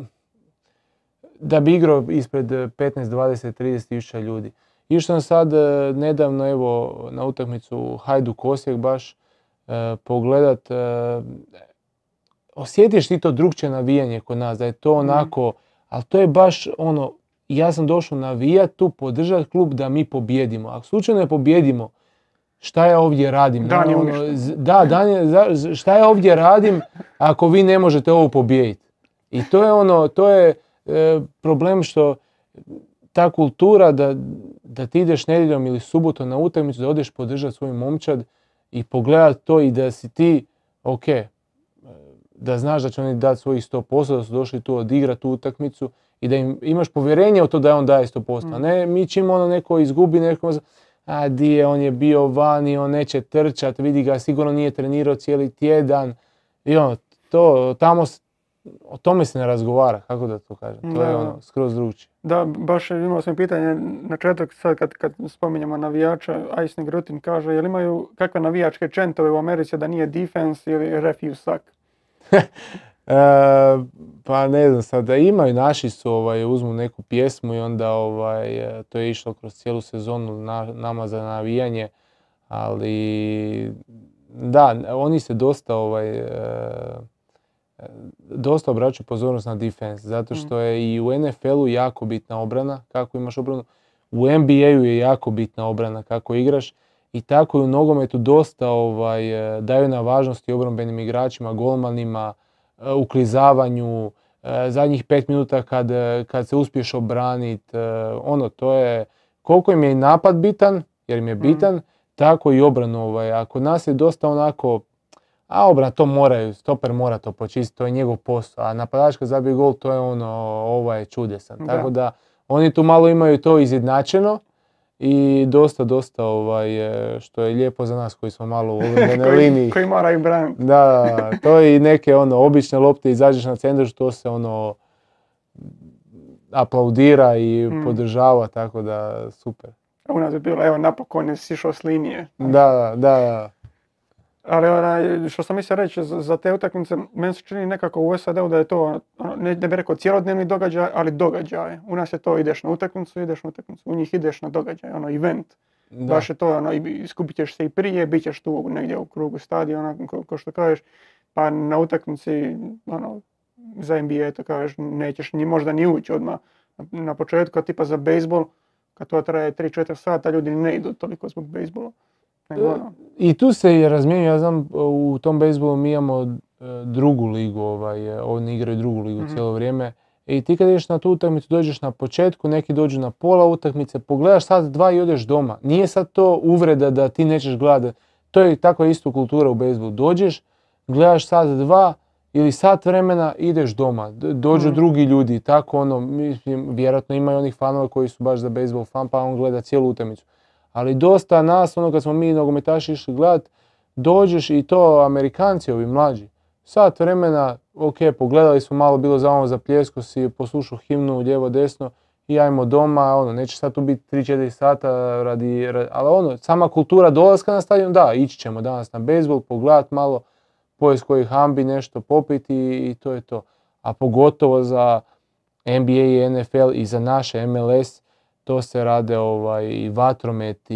da bi igrao ispred 15, 20, 30 tisuća ljudi. Išao sam sad e, nedavno evo na utakmicu Hajduk Osijek baš pogledat, osjetiš ti to drugčije navijanje kod nas, da je to onako, ali to je baš ono, ja sam došao navijat tu, podržati klub da mi pobjedimo. Ako slučajno ne pobjedimo, šta ja ovdje radim? Dan je Ono, Da, dan je, šta ja ovdje radim ako vi ne možete ovo pobijediti? I to je ono, to je e, problem što ta kultura da, da ti ideš nedjeljom ili subotom na utakmicu, da odeš podržati svoj momčad i pogledat to i da si ti, ok, e, da znaš da će oni dati svojih 100%, da su došli tu odigrati tu utakmicu i da im imaš povjerenje u to da on daje 100%. A ne mi čim ono neko izgubi, neko a di je, on je bio vani, on neće trčat, vidi ga, sigurno nije trenirao cijeli tjedan. I ono, to, tamo, o tome se ne razgovara, kako da to kažem, to je Da. ono, skroz drugčije. Da, baš imao sam pitanje na četak sad kad, kad spominjemo navijača, Ice Grutin kaže, jel imaju kakve navijačke čentove u Americi da nije defense ili ref you suck? E, pa ne znam sad, imaju naši su, ovaj, uzmu neku pjesmu i onda ovaj, e, to je išlo kroz cijelu sezonu na, nama za navijanje, ali da, oni se dosta ovaj, e, e, dosta obraćaju pozornost na defense, zato što je i u NFL-u jako bitna obrana, kako imaš obranu, u NBA-u je jako bitna obrana kako igraš i tako i u nogometu dosta ovaj, daju na važnosti obrambenim igračima, golmanima, uklizavanju, e, zadnjih pet minuta kad, e, kad se uspiješ obraniti, ono to je, koliko im je i napad bitan, jer im je bitan, tako i obranu. Ovaj. A kod nas je dosta onako, a obrana to moraju, stoper mora to počistiti, to je njegov posao, a napadač kad zabije gol to je ono, ovaj je čudesan. Da. Tako da oni tu malo imaju to izjednačeno i dosta, dosta ovaj, što je lijepo za nas koji smo malo u obrambenoj liniji. koji, koji moraju braniti. Da, to i neke ono obične lopte izađeš na centar što se ono aplaudira i Mm. podržava, tako da super. U nas je bilo, evo napokon je sišao s linije. Da, da, da. Ali onaj, što sam mislio reći, za, za te utakmice, meni se čini nekako u SAD-u da je to, ono, ne, ne bi rekao cjelodnevni događaj, ali događaj. U nas je to ideš na utakmicu, ideš na utakmicu, u njih ideš na događaj, ono event. da. Baš je to, ono, skupit ćeš se i prije, bit ćeš tu negdje u krugu stadiona, ko, ko što kažeš, pa na utakmici, ono, za NBA to kažeš, nećeš ni možda ni ući odmah na, na početku, a tipa za bejsbol, kad to traje 3-4 sata, ljudi ne idu toliko zbog bejsbola. Nego, ono, I tu se i razmijenju, ja znam u tom bejsbolu mi imamo e, drugu ligu, ovaj, e, oni igraju drugu ligu Mhm. cijelo vrijeme. I ti kad ideš na tu utakmicu, dođeš na početku, neki dođu na pola utakmice, pogledaš sat dva i odeš doma. Nije sad to uvreda da ti nećeš gledati. To je takva isto kultura u bejsbolu. Dođeš, gledaš sat dva ili sat vremena, ideš doma. Dođu Mhm. drugi ljudi, tako ono, mislim, vjerojatno ima i onih fanova koji su baš za bejsbol fan, pa on gleda cijelu utakmicu. Ali dosta nas, ono kad smo mi nogometaši išli gledat, dođeš i to Amerikanci, ovi mlađi, sat vremena, ok, pogledali smo malo, bilo za ovo za pljesko si, poslušao himnu lijevo desno i ajmo doma, ono, neće sad tu biti 3-4 sata radi, ra- ali ono, sama kultura dolaska na stadion, da, ići ćemo danas na bejsbol, pogledat malo, pojest koji hambi, nešto popiti i, i to je to. A pogotovo za NBA i NFL i za naše MLS, to se rade ovaj, i vatromet i,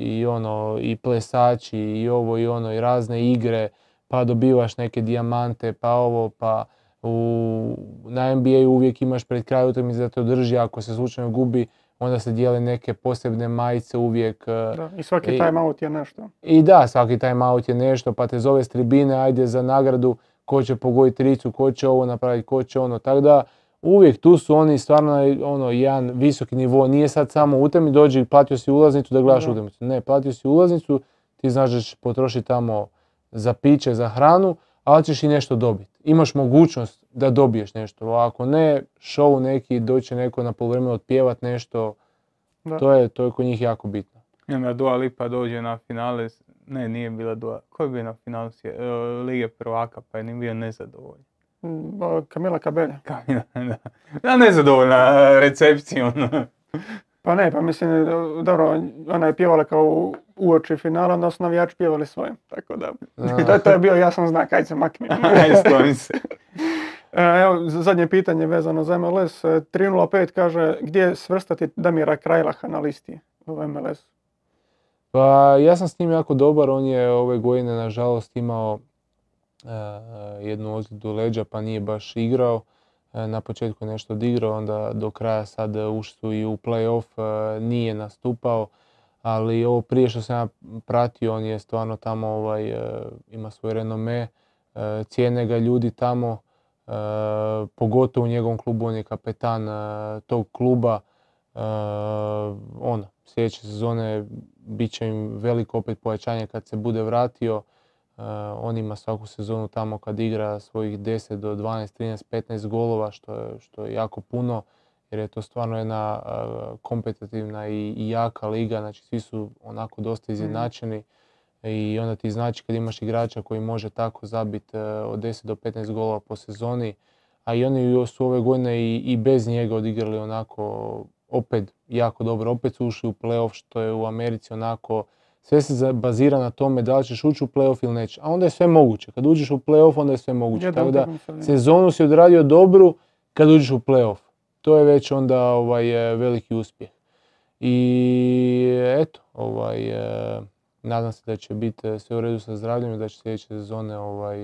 i ono, i plesači i ovo i ono, i razne igre, pa dobivaš neke dijamante, pa ovo, pa u, na NBA uvijek imaš pred kraj utakmice da te drži, ako se slučajno gubi, onda se dijele neke posebne majice uvijek. eh, Da, I svaki time out je nešto. I da, svaki time out je nešto, pa te zove s tribine, ajde za nagradu, ko će pogoditi tricu, ko će ovo napraviti, ko će ono, tako da uvijek tu su oni stvarno ono, jedan visoki nivo, nije sad samo u temi, dođi i platio si ulaznicu da gledaš Da. utakmicu. Ne, platio si ulaznicu, ti znaš da ćeš potrošiti tamo za piće, za hranu, ali ćeš i nešto dobiti. Imaš mogućnost da dobiješ nešto, a ako ne, show neki, doće neko na polovremenu otpjevat nešto, Da. to je, to je kod njih jako bitno. I onda Dua Lipa dođe na finale, ne nije bila Dua, ko je bio na finalu e, Lige prvaka pa je ni bio nezadovoljan. Mm, Kamila Kabelja. Kamila, da. Da, nezadovoljna recepcijom. Pa ne, pa mislim, e, dobro, ona je pjevala kao u- uoči finala, onda su navijači pjevali svoje. Tako da, to, to je bio jasan znak, ajde se makni. Skloni se. E, Evo, zadnje pitanje vezano za MLS. E, 305 kaže, gdje svrstati Damira Krajlaha na listi u MLS? Pa ja sam s njim jako dobar, on je ove godine nažalost imao e, jednu ozljedu leđa pa nije baš igrao. E, na početku nešto odigrao, onda do kraja sad ušli su i u play-off, e, nije nastupao. Ali ovo prije što sam ja pratio, on je stvarno tamo ovaj, e, ima svoj renome, e, cijene ga ljudi tamo, e, pogotovo u njegovom klubu, on je kapetan e, tog kluba. E, ono, sljedeće sezone bit će im veliko opet pojačanje kad se bude vratio. E, on ima svaku sezonu tamo kad igra svojih 10 do 12, 13, 15 golova što je, što je jako puno jer je to stvarno jedna e, kompetitivna i, i jaka liga, znači svi su onako dosta izjednačeni i onda ti znači kad imaš igrača koji može tako zabiti od 10 do 15 golova po sezoni, a i oni su ove godine i, i bez njega odigrali onako opet jako dobro, opet su ušli u playoff što je u Americi onako sve se bazira na tome da li ćeš ući u playoff ili neće, a onda je sve moguće, kad uđeš u playoff onda je sve moguće, Jedna tako da sezonu si odradio dobru kad uđeš u playoff. To je već onda ovaj, e, veliki uspjeh. I eto, ovaj, e, nadam se da će biti e, sve u redu sa zdravljem i da će sljedeće sezone ovaj,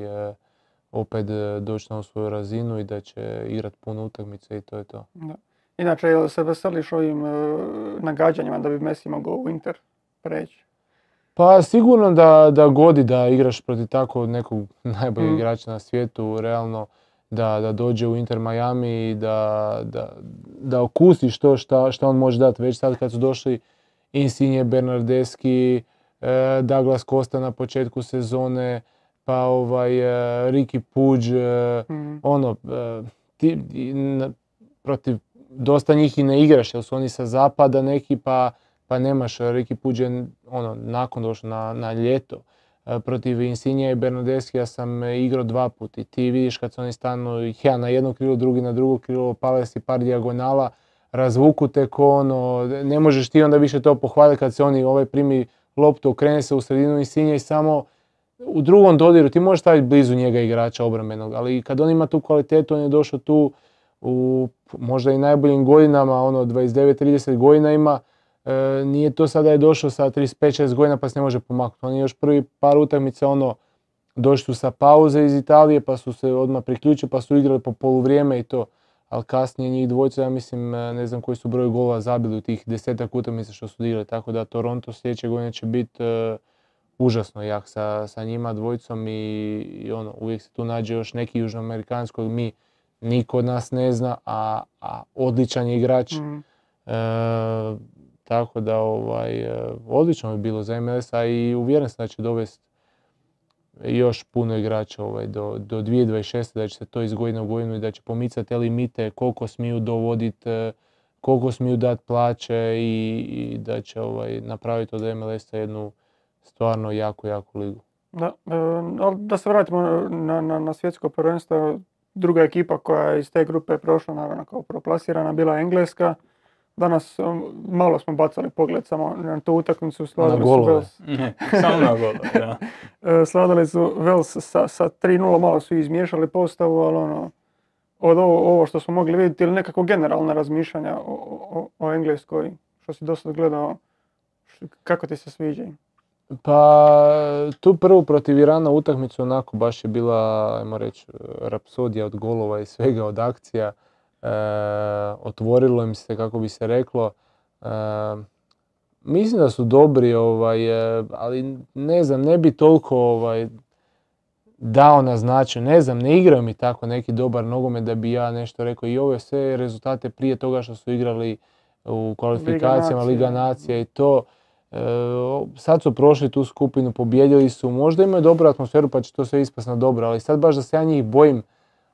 opet doći na svoju razinu i da će igrat puno utakmice i to je to. Da. Inače, jel se veseliš ovim e, nagađanjima da bi Messi mogao u Inter preći? Pa sigurno da, da godi da igraš protiv tako nekog najboljeg Mm. igrača na svijetu, realno da, da dođe u Inter Miami i da, da, da okusiš to šta, šta on može dati. Već sad kad su došli Insigne, Bernardeschi, e, Douglas Costa na početku sezone, pa ovaj e, Ricky Puig, e, Mm. ono, e, ti, na- protiv dosta njih i ne igraš, jer su oni sa zapada neki, pa, pa nemaš, Ricky Puig je ono, nakon došao na, na ljeto. E, Protiv Insignija i Bernardeskija sam e, igrao dva puta i ti vidiš kad su oni stanu, ja na jedno krilo, drugi na drugo krilo, pale si par dijagonala, razvuku te ko ono, ne možeš ti onda više to pohvaliti kad se oni ovaj primi loptu, okrene se u sredinu Insignija i samo u drugom dodiru, ti možeš staviti blizu njega igrača obrambenog, ali kad on ima tu kvalitetu, on je došao tu u možda i najboljim godinama, ono 29-30 godina ima, e, nije to sada je došao sa 35-6 godina pa se ne može pomaknuti. On je još prvi par utakmica ono, došli su sa pauze iz Italije pa su se odmah priključili pa su igrali po poluvrijeme i to. Ali kasnije njih dvojica, ja mislim, e, ne znam koji su broj golova zabili u tih desetak utakmica što su igrali. Tako da Toronto sljedeće godine će biti e, užasno jak sa, sa njima dvojicom i, i ono, uvijek se tu nađe još neki južnoamerikanskog mi niko od nas ne zna, a, a odličan je igrač. Mm. E, tako da ovaj, e, odlično bi bilo za MLS, a i uvjeren sam da će dovesti još puno igrača ovaj, do, do 2026. da će se to iz godine u godinu i da će pomicati te limite koliko smiju dovoditi, e, koliko smiju dati plaće i, i da će ovaj, napraviti od MLS-a jednu stvarno jako, jako ligu. Da, e, da se vratimo na, na, na svjetsko prvenstvo. Druga ekipa koja je iz te grupe prošla, naravno kao proplasirana, bila Engleska. Danas um, malo smo bacali pogled samo na tu utakmicu. Slavili su golove. Wales, Ne, samo na golo, da. e, slavili su Wales sa, sa 3-0, malo su izmiješali postavu, ali ono, od ovo, ovo što smo mogli vidjeti ili nekako generalna razmišljanja o, o, o Engleskoj, što si dosta gledao, š- kako ti se sviđaju? Pa tu prvu protiv Irana utakmicu onako baš je bila, ajmo reći, rapsodija od golova i svega od akcija. E, otvorilo im se, kako bi se reklo. E, mislim da su dobri, ovaj, e, ali ne znam, ne bi toliko ovaj, dao na značaj. Ne znam, ne igraju mi tako neki dobar nogomet da bi ja nešto rekao. I ove sve rezultate prije toga što su igrali u kvalifikacijama. Liga nacija i to. E, sad su prošli tu skupinu, pobjedili su, možda imaju dobru atmosferu pa će to sve ispast na dobro, ali sad baš da se ja njih bojim,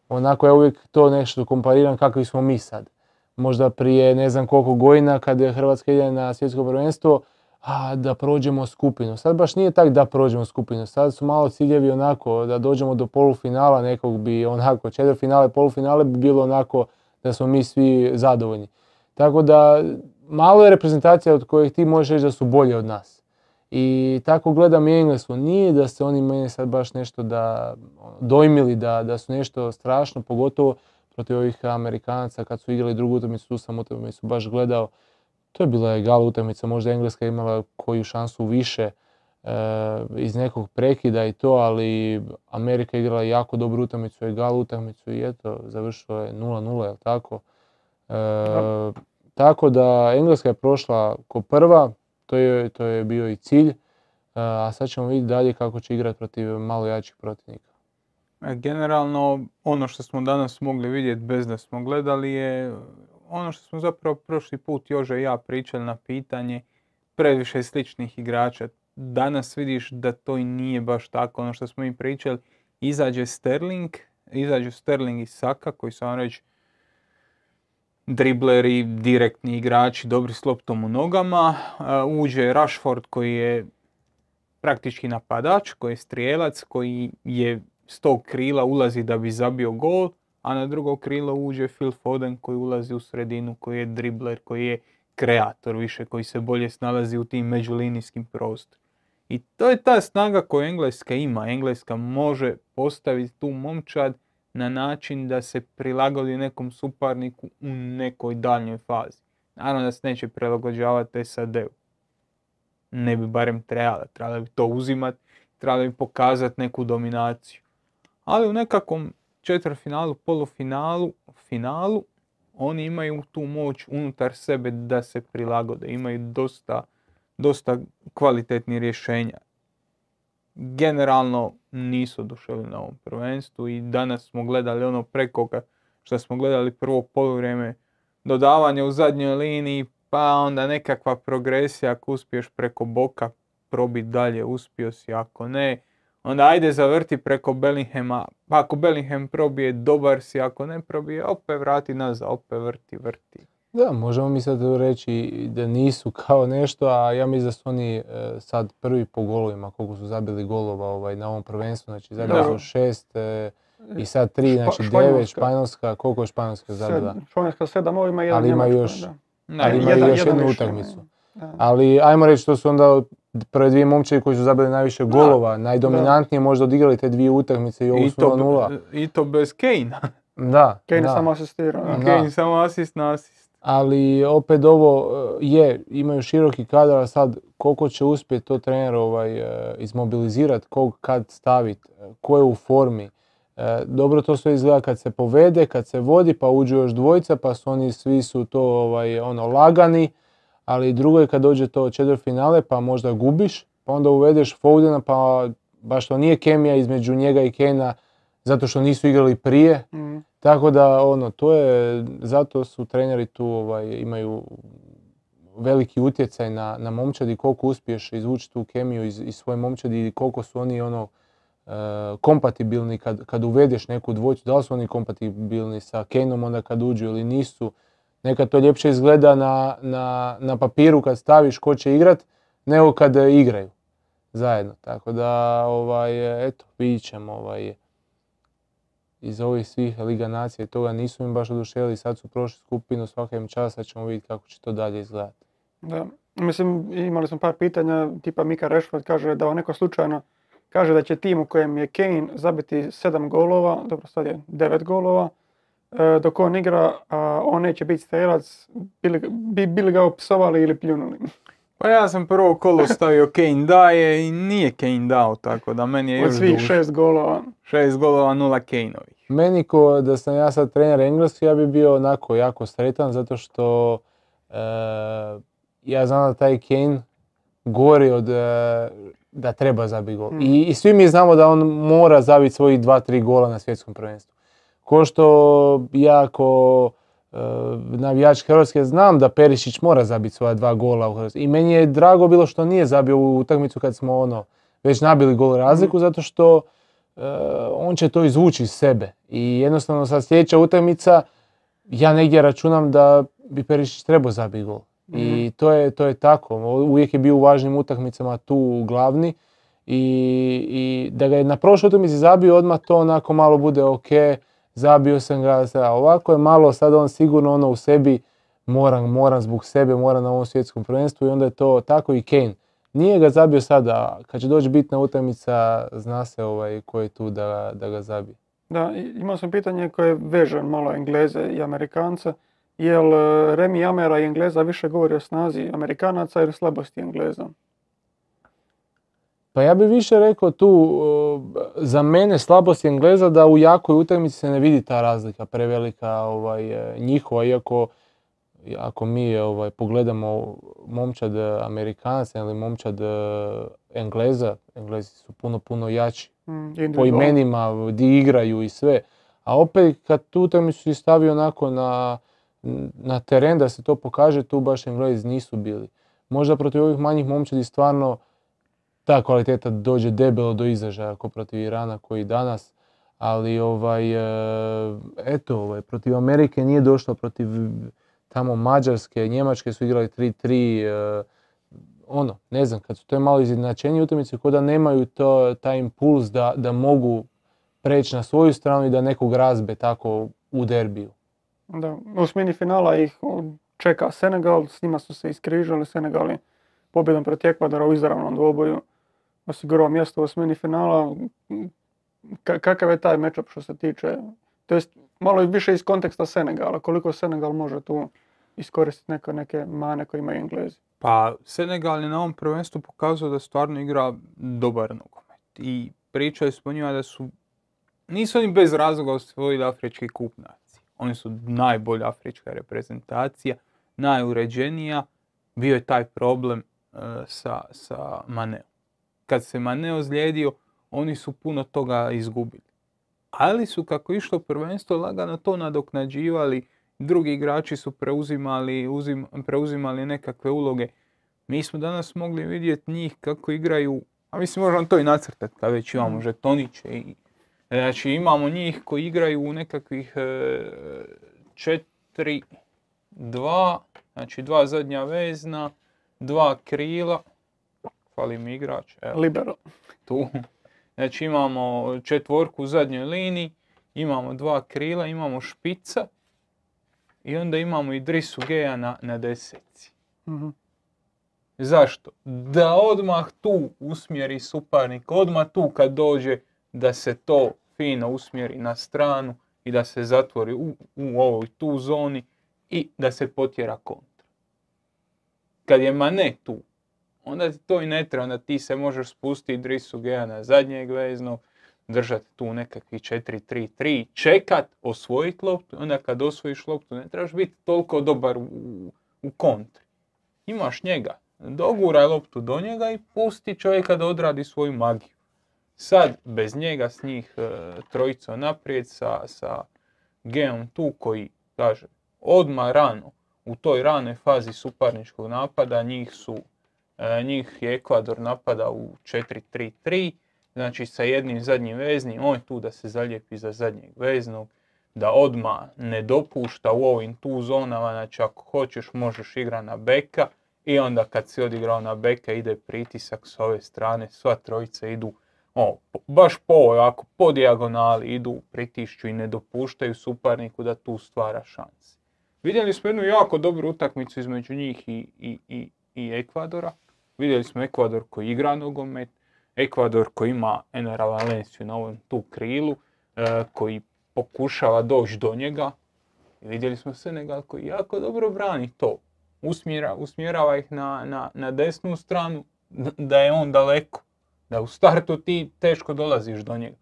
onako ja uvijek to nešto kompariram kakvi smo mi sad. Možda prije ne znam koliko godina kad je Hrvatska ide na svjetsko prvenstvo, a da prođemo skupinu. Sad baš nije tak da prođemo skupinu, sad su malo ciljevi onako da dođemo do polufinala nekog bi onako, četvrtfinale, polufinale bi bilo onako da smo mi svi zadovoljni. Tako da malo je reprezentacija od kojih ti možeš reći da su bolje od nas. I tako gledam i Englesku. Nije da se oni meni sad baš nešto da ono, dojmili da, da su nešto strašno, pogotovo protiv ovih Amerikanaca kad su igrali drugu utakmicu, tu sam utakmicu baš gledao. To je bila egal utakmica, možda Engleska imala koju šansu više e, iz nekog prekida i to, ali Amerika igrala jako dobru utakmicu, egal utakmicu i eto, završilo je 0-0, jel tako? E, tako da Engleska je prošla ko prva, to je, to je bio i cilj, a sad ćemo vidjeti dalje kako će igrati protiv malo jačih protivnika. E, Generalno, ono što smo danas mogli vidjeti bez da smo gledali je ono što smo zapravo prošli put Jože i ja pričali na pitanje previše sličnih igrača. Danas vidiš da to i nije baš tako. Ono što smo mi pričali, izađe Sterling, izađu Sterling i Saka koji su vam reći dribleri, direktni igrači, dobri s loptom u nogama. E, Uđe Rashford koji je praktički napadač, koji je strijelac, koji je s tog krila ulazi da bi zabio gol, a na drugo krilo uđe Phil Foden koji ulazi u sredinu, koji je dribler, koji je kreator više, koji se bolje snalazi u tim međulinijskim prostorima. I to je ta snaga koju Engleska ima. Engleska može postaviti tu momčad na način da se prilagodi nekom suparniku u nekoj daljnjoj fazi. Naravno da se neće prilagođavati SAD-u. Ne bi barem trebala. Trebala bi to uzimati, trebala bi pokazati neku dominaciju. Ali u nekakvom četvrtfinalu, polufinalu, finalu, oni imaju tu moć unutar sebe da se prilagode. Imaju dosta, dosta kvalitetnih rješenja. Generalno nisu oduševili na ovom prvenstvu i danas smo gledali ono preko što smo gledali prvo poluvrijeme dodavanje u zadnjoj liniji, pa onda nekakva progresija ako uspiješ preko boka probiti dalje, uspio si, ako ne, onda ajde zavrti preko Bellinghama, pa ako Bellingham probije, dobar si, ako ne probije, opet vrati nazad, opet vrti, vrti. Da, možemo mi sad reći da nisu kao nešto, a ja mislim da su oni e, sad prvi po golovima, koliko su zabili golova ovaj, na ovom prvenstvu, znači zabili Da. su šest e, i sad tri, Špa- znači Španjolska. devet, Španjolska, koliko je Španjolska zabila? Španjolska sedam, ovo ima jedan Ali ima još- da. Ne, Ali imaju jedan- još jednu utakmicu. Da. Ali ajmo reći to su onda prve dvije momčadi koji su zabili najviše golova, najdominantnije možda odigrali te dvije utakmice i ovu I su to, 0-0. I to bez Kane. Da, Kane da. samo asistira. da. Da. Kane samo asist na asist. Ali opet ovo e, je, imaju široki kadar, a sad koliko će uspjeti to trener ovaj, e, izmobilizirati, kog kad staviti, ko je u formi. E, Dobro to sve izgleda kad se povede, kad se vodi, pa uđu još dvojica, pa su oni svi su to ovaj, ono lagani, ali drugo je kad dođe to četvrtfinale, pa možda gubiš, pa onda uvedeš Fodena, pa baš to nije kemija između njega i Kena, zato što nisu igrali prije, Mm. tako da, ono, to je, zato su treneri tu, ovaj, imaju veliki utjecaj na, na momčadi, koliko uspiješ izvući tu kemiju iz, iz svoje momčadi i koliko su oni, ono, e, kompatibilni kad, kad uvedeš neku dvojicu, da li su oni kompatibilni sa Kaneom onda kad uđu ili nisu. Nekad to ljepše izgleda na, na, na papiru kad staviš ko će igrat, nego kad igraju zajedno. Tako da, ovaj, eto, vidit ćemo, ovaj, iz ovih svih Liga Nacija i toga nisu mi baš oduševili, sad su prošli skupinu, svaka im čast, sad ćemo vidjeti kako će to dalje izgledati. Da. Mislim, imali smo par pitanja, tipa Mika Rashford kaže da on neko slučajno kaže da će tim u kojem je Kane zabiti sedam golova, dobro sad je devet golova, e, dok on igra, a on neće biti strelac, bili, bi, bili ga opsovali ili pljunuli. Pa ja sam prvo kolo stavio Kane daje i nije Kane dao, tako da meni je Od još svih šest golova. Šest golova, nula Kaneovih. Meni ko da sam ja sad trener engleski, ja bi bio onako jako sretan zato što e, ja znam da taj Kane gori od e, da treba zabiti gol. Mm. I, I svi mi znamo da on mora zabiti svojih dva, tri gola na svjetskom prvenstvu. Ko što ja ko e, navijač Hrvatske znam da Perišić mora zabiti svoja dva gola u Hrvatskoj. I meni je drago bilo što nije zabio u utakmicu kad smo ono već nabili gol razliku zato što on će to izvući iz sebe. I jednostavno sad sljedeća utakmica ja negdje računam da bi Perišić trebao zabiti gol. I to je, to je tako. Uvijek je bio u važnim utakmicama tu glavni. I, i da ga je na prošloj utakmici zabio odmah to onako malo bude ok, zabio sam ga, sad, ovako je malo sad on sigurno ono u sebi, moram, moram zbog sebe, moram na ovom svjetskom prvenstvu i onda je to tako i Kane. Nije ga zabio sada, kad će doći bitna utakmica, zna se ovaj, ko je tu da, da ga zabije. Da, imao sam pitanje koje veže malo Engleze i Amerikanca. Jel e, Remi Amera i Engleza više govori o snazi Amerikanaca ili slabosti Engleza? Pa ja bih više rekao tu, uh, za mene slabost Engleza da u jakoj utakmici se ne vidi ta razlika prevelika ovaj, eh, njihova, iako ako mi ovaj, pogledamo momčad eh, Amerikanaca ili momčad eh, Engleza, Englezi su puno, puno jači Mm, po imenima, di igraju i sve. A opet kad tu utakmicu si stavio onako na, na teren da se to pokaže, tu baš Englezi nisu bili. Možda protiv ovih manjih momčadi stvarno ta kvaliteta dođe debelo do izražaja ako protiv Irana koji danas, ali ovaj, e, eto, ovaj, protiv Amerike nije došlo protiv tamo Mađarske, Njemačke su igrali 3-3, e, ono, ne znam, kad su to malo izjednačenije utakmice, kao da nemaju to, taj impuls da, da mogu preći na svoju stranu i da nekog razbe tako u derbiju. Da, u osmini finala ih čeka Senegal, s njima su se iskrižali, Senegal je pobjedom protiv Ekvadora u izravnom dvoboju osigurao mjesto u osmini finala. Ka- kakav je taj matchup što se tiče, to jest malo više iz konteksta Senegala, koliko Senegal može tu iskoristiti neke, neke mane koje imaju Englezi. Pa Senegal je na ovom prvenstvu pokazao da stvarno igra dobar nogomet. I pričali smo njima da su, nisu oni bez razloga osvojili Afrički kup nacije. Oni su najbolja afrička reprezentacija, najuređenija. Bio je taj problem e, sa, sa Maneom. Kad se Mane ozlijedio, oni su puno toga izgubili. Ali su kako išlo prvenstvo lagano to nadoknađivali, drugi igrači su preuzimali, uzim, preuzimali nekakve uloge. Mi smo danas mogli vidjeti njih kako igraju, a mislim možemo to i nacrtati kad već imamo žetoniće. I, znači imamo njih koji igraju u nekakvih e, četiri, dva, znači dva zadnja vezna, dva krila, fali mi igrač, evo Libero. tu. Znači imamo četvorku u zadnjoj liniji, imamo dva krila, imamo špica i onda imamo i Drisu Geja na, na deseci. Mhm. Zašto? Da odmah tu usmjeri suparnik, odmah tu kad dođe da se to fino usmjeri na stranu i da se zatvori u, u ovoj tu zoni i da se potjera kontra. Kad je Mane tu, onda ti to i ne treba, onda ti se možeš spustiti Drisu Geja na zadnjeg veznog, držati tu nekakvi 4-3-3, čekat, osvojit loptu, onda kad osvojiš loptu ne trebaš biti toliko dobar u, u kontri. Imaš njega, doguraj loptu do njega i pusti čovjeka da odradi svoju magiju. Sad, bez njega, s njih e, trojica naprijed, sa, sa Geom tu koji, kaže, odmah rano, u toj ranoj fazi suparničkog napada, njih su, e, njih je Ekvador napada u 4-3-3, znači sa jednim zadnjim veznim, on je tu da se zalijepi za zadnjeg veznog, da odmah ne dopušta u ovim tu zonama, znači ako hoćeš možeš igrati na beka i onda kad si odigrao na beka ide pritisak s ove strane, sva trojica idu o, baš po ovoj, ako po dijagonali idu, pritišću i ne dopuštaju suparniku da tu stvara šanse. Vidjeli smo jednu jako dobru utakmicu između njih i, i, i, i Ekvadora. Vidjeli smo Ekvador koji igra nogomet, Ekvador koji ima Enera Valenciju na ovom tu krilu, e, koji pokušava doći do njega. Vidjeli smo Senegal koji jako dobro brani to. Usmjera, usmjerava ih na, na, na desnu stranu, da je on daleko. Da u startu ti teško dolaziš do njega.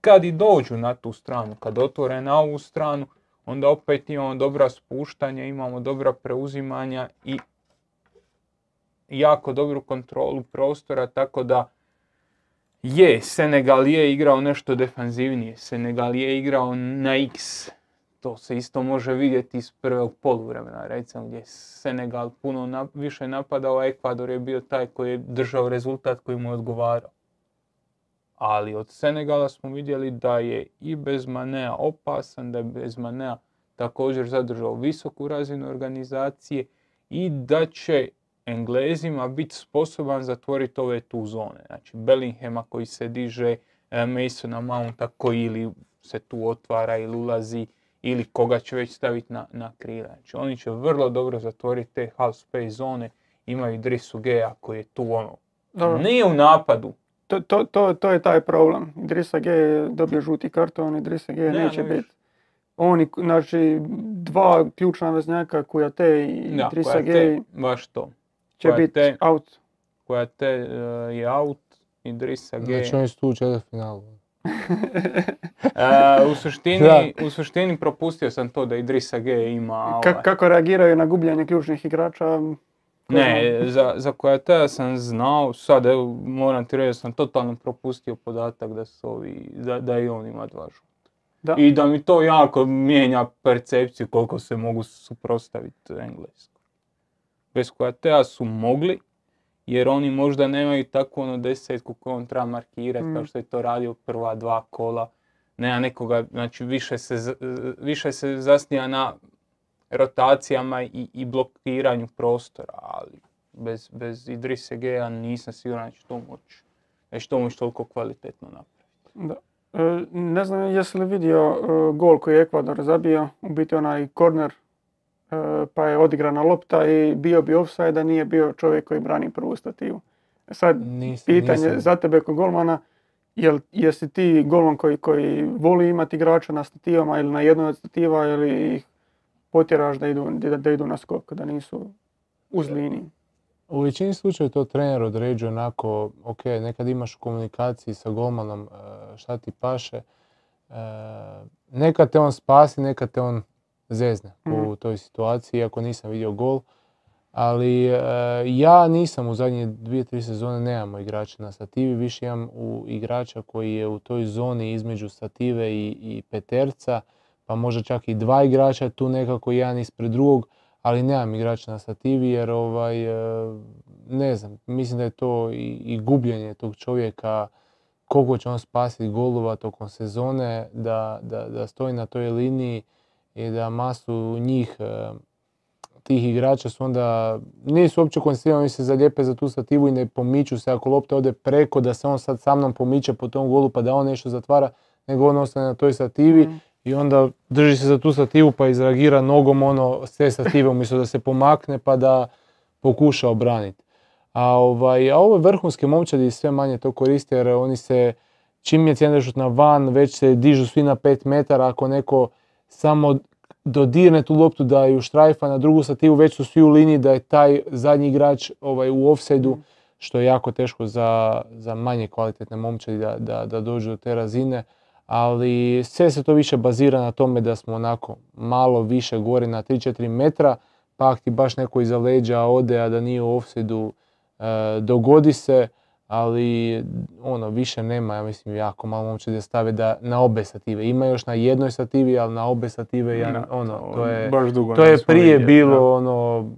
Kad i dođu na tu stranu, kad otvore na ovu stranu, onda opet imamo dobra spuštanja, imamo dobra preuzimanja i jako dobru kontrolu prostora, tako da je, Senegal je igrao nešto defanzivnije, Senegal je igrao na X. To se isto može vidjeti iz prvog poluvremena, recimo gdje je Senegal puno više napadao, a Ekvador je bio taj koji je držao rezultat koji mu je odgovarao. Ali od Senegala smo vidjeli da je i bez Manea opasan, da je bez Manea također zadržao visoku razinu organizacije i da će Englezima biti sposoban zatvoriti ove tu zone. Znači Bellinghama koji se diže, e, Masona Mounta koji ili se tu otvara ili ulazi ili koga će već staviti na, na krila. Znači oni će vrlo dobro zatvoriti te half space zone. Imaju Drisu Geja koji je tu ono, Dobro. nije u napadu, To, to, to, to je taj problem. Idrisa G je dobio žuti karton, Idrisa G Ne, neće ne biti. Oni, znači, dva ključna veznjaka, Kujate i da, Idrisa koja G baš to. Će koja biti te- out. Koja te e, je out i Drisa G. Znači oni su tu u četvrtfinalu. E, u, suštini, Da. u suštini propustio sam to da Idrisa G ima... Ka- ovaj, kako reagiraju na gubljenje ključnih igrača? Ne, za, za koja te sam znao, sad evo moram ti reći da sam totalno propustio podatak da su ovi, da, da i on ima dva žuta. Da. I da mi to jako mijenja percepciju koliko se mogu suprotstaviti englesku. Bez koja su mogli, jer oni možda nemaju takvu ono desetku koju on treba markirati kao Mm. što je to radio prva dva kola. Nema nekoga, znači više se, više se zasnija na rotacijama i, i blokiranju prostora, ali bez, bez Idrise Geja nisam siguran da će to moći, da će to moći toliko kvalitetno napraviti. Da. E, ne znam jesi li vidio e, gol koji je Ekvador zabio, u biti onaj korner, pa je odigrana lopta i bio bi offside da nije bio čovjek koji brani prvu stativu. E Sad, Nisam, pitanje nisam. za tebe kao golmana, jel, jesi ti golman koji, koji voli imati igrača na stativama ili na jednoj od stativa ili ih potjeraš da idu, da, da idu na skok, da nisu uz liniji? U većini slučajeva to trener određuje onako, ok, nekad imaš u komunikaciji sa golmanom e, šta ti paše, e, nekad te on spasi, nekad te on zezne Mhm. u toj situaciji, iako nisam vidio gol. Ali e, ja nisam u zadnje dvije, tri sezone nemamo igrača na stativi, više imam u igrača koji je u toj zoni između stative i, i peterca, pa možda čak i dva igrača tu nekako jedan ispred drugog, ali nemam igrača na stativi jer ovaj, e, ne znam, mislim da je to i, i gubljenje tog čovjeka, koliko će on spasiti golova tokom sezone, da, da, da stoji na toj liniji i da masu njih, e, tih igrača su onda, nisu uopće koncentrirani, oni se zalijepe za tu stativu i ne pomiču se ako lopta ode preko, da se on sad sa mnom pomiče po tom golu pa da on nešto zatvara, nego on ostane na toj stativi Mm. i onda drži se za tu stativu pa izreagira nogom ono s te stative umjesto da se pomakne pa da pokuša obraniti. A, ovaj, a ove vrhunske momčadi sve manje to koriste jer oni se, čim je centaršut na van, već se dižu svi na 5 metara, ako neko samo dodirne tu loptu da ju štrajfa na drugu stativu, već su svi u liniji da je taj zadnji igrač ovaj, u offside Mm. što je jako teško za, za manje kvalitetne momčadi da, da, da dođu do te razine ali sve se to više bazira na tome da smo onako malo više gore na 3-4 metra, pa ti baš neko iza leđa ode, a da nije u offsideu, e, dogodi se, ali ono, više nema, ja mislim, jako malo momčadi da stave da na obe stative. Ima još na jednoj stativi, ali na obe stative, ja, Da, ono, to je, baš dugo to je prije vidjeli, bilo ono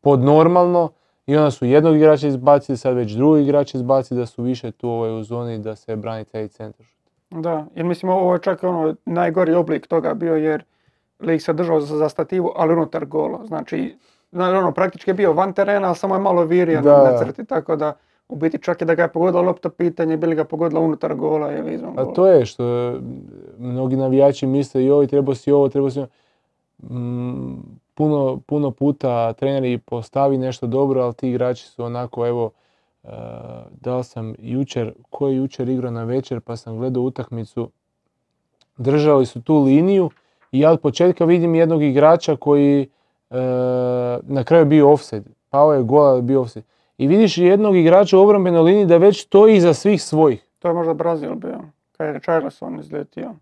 podnormalno i onda su jednog igrača izbacili, sad već drugog igrača izbacili da su više tu ovaj, u zoni da se brani taj centar. Da, jer mislim ovo je čak ono najgori oblik toga bio jer lik se držao za, za stativu, ali unutar gola. Znači, ono, praktički je bio van terena, ali samo je malo virio Da, na da. crti, tako da u biti čak i da ga je pogodila lopta, pitanje bi li ga pogodila unutar gola ili izvan A gola. to je što mnogi navijači misle joj trebao si ovo, trebao si ono. Mm, puno, puno puta treneri postavi nešto dobro, ali ti igrači su onako evo e, dao sam jučer, ko je jučer igrao na večer pa sam gledao utakmicu, držali su tu liniju i ja od početka vidim jednog igrača koji e, na kraju je bio offside. Pao je gol, ali bio offside. I vidiš jednog igrača u obrambenoj liniji da već stoji iza svih svojih. To je možda Brazil bio, kad je Charleson izletio.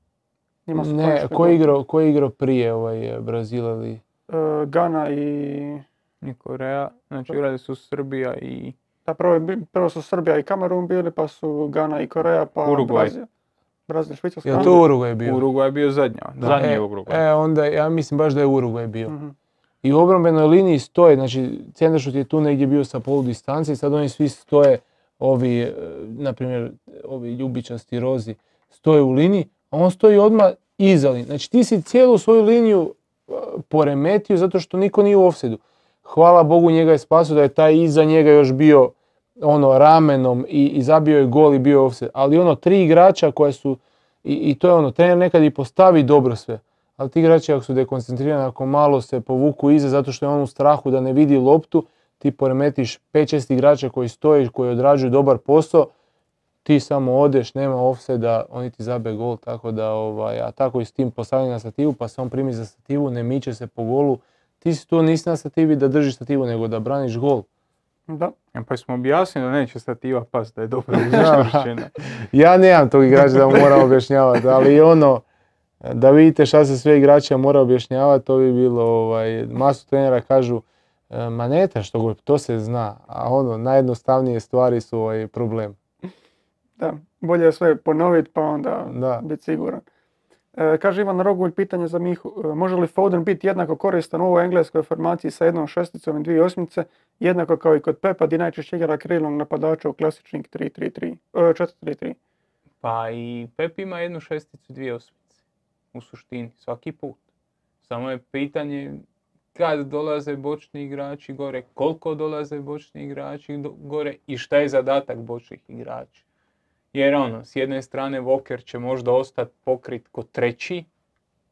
Njima su Ne, ko je igrao, ko je igrao prije ovaj Brazil ili... E, Gana i... I Koreja, znači igrali su Srbija i Da, prvo, je prvo su Srbija i Kamerun bili, pa su Gana i Koreja, pa Urugvaj. Brazil. Brazil, Švicarska. Je to Uruguay bio? Uruguay je bio zadnja. Da. Zadnji e, Uruguay. E, onda ja mislim baš da je Uruguay bio. Mhm. I u obrambenoj liniji stoje, znači centaršut je tu negdje bio sa polu distance i sad oni svi stoje, ovi, e, na primjer, ovi ljubičasti rozi, stoje u liniji, a on stoji odmah iza linije. Znači ti si cijelu svoju liniju e, poremetio zato što niko nije u offside Hvala Bogu njega je spasio da je taj iza njega još bio ono ramenom i, i zabio je gol i bio offside. Ali ono tri igrača koja su, i, i to je ono, trener nekad i postavi dobro sve. Ali ti igrači ako su dekoncentrirani, ako malo se povuku iza zato što je on u strahu da ne vidi loptu, ti poremetiš 5-6 igrača koji stoje, koji odrađuju dobar posao, ti samo odeš, nema offside oni ti zabe gol, tako da, ovaj, a tako i s tim postavljanje na stativu, pa se on primi za stativu, ne miče se po golu, ti si tu nisi na stativi da držiš stativu, nego da braniš gol. Da. E, Pa smo objasnili da neće stativa pas da je dobro. Ja nemam tog igrača da mu moram objašnjavati, ali ono, da vidite šta se sve igrača mora objašnjavati, to bi bilo, ovaj, masu trenera kažu, "E, ma ne treba što govori, to se zna, a ono, najjednostavnije stvari su ovaj problem. Da, bolje je sve ponoviti pa onda Da. biti siguran. E, kaže Ivan Rogulj, pitanje za Mihu. E, može li Foden biti jednako koristan u ovoj engleskoj formaciji sa jednom šesticom i dvije osmice, jednako kao i kod Pepa, di najčešće igra krilnog napadača u klasičnih 3-3-3, e, 4-3-3. Pa i Pep ima jednu šesticu, dvije osmice. U suštini, svaki put. Samo je pitanje kad dolaze bočni igrači gore, koliko dolaze bočni igrači gore i šta je zadatak bočnih igrača. Jer ono, s jedne strane Walker će možda ostati pokrit ko treći,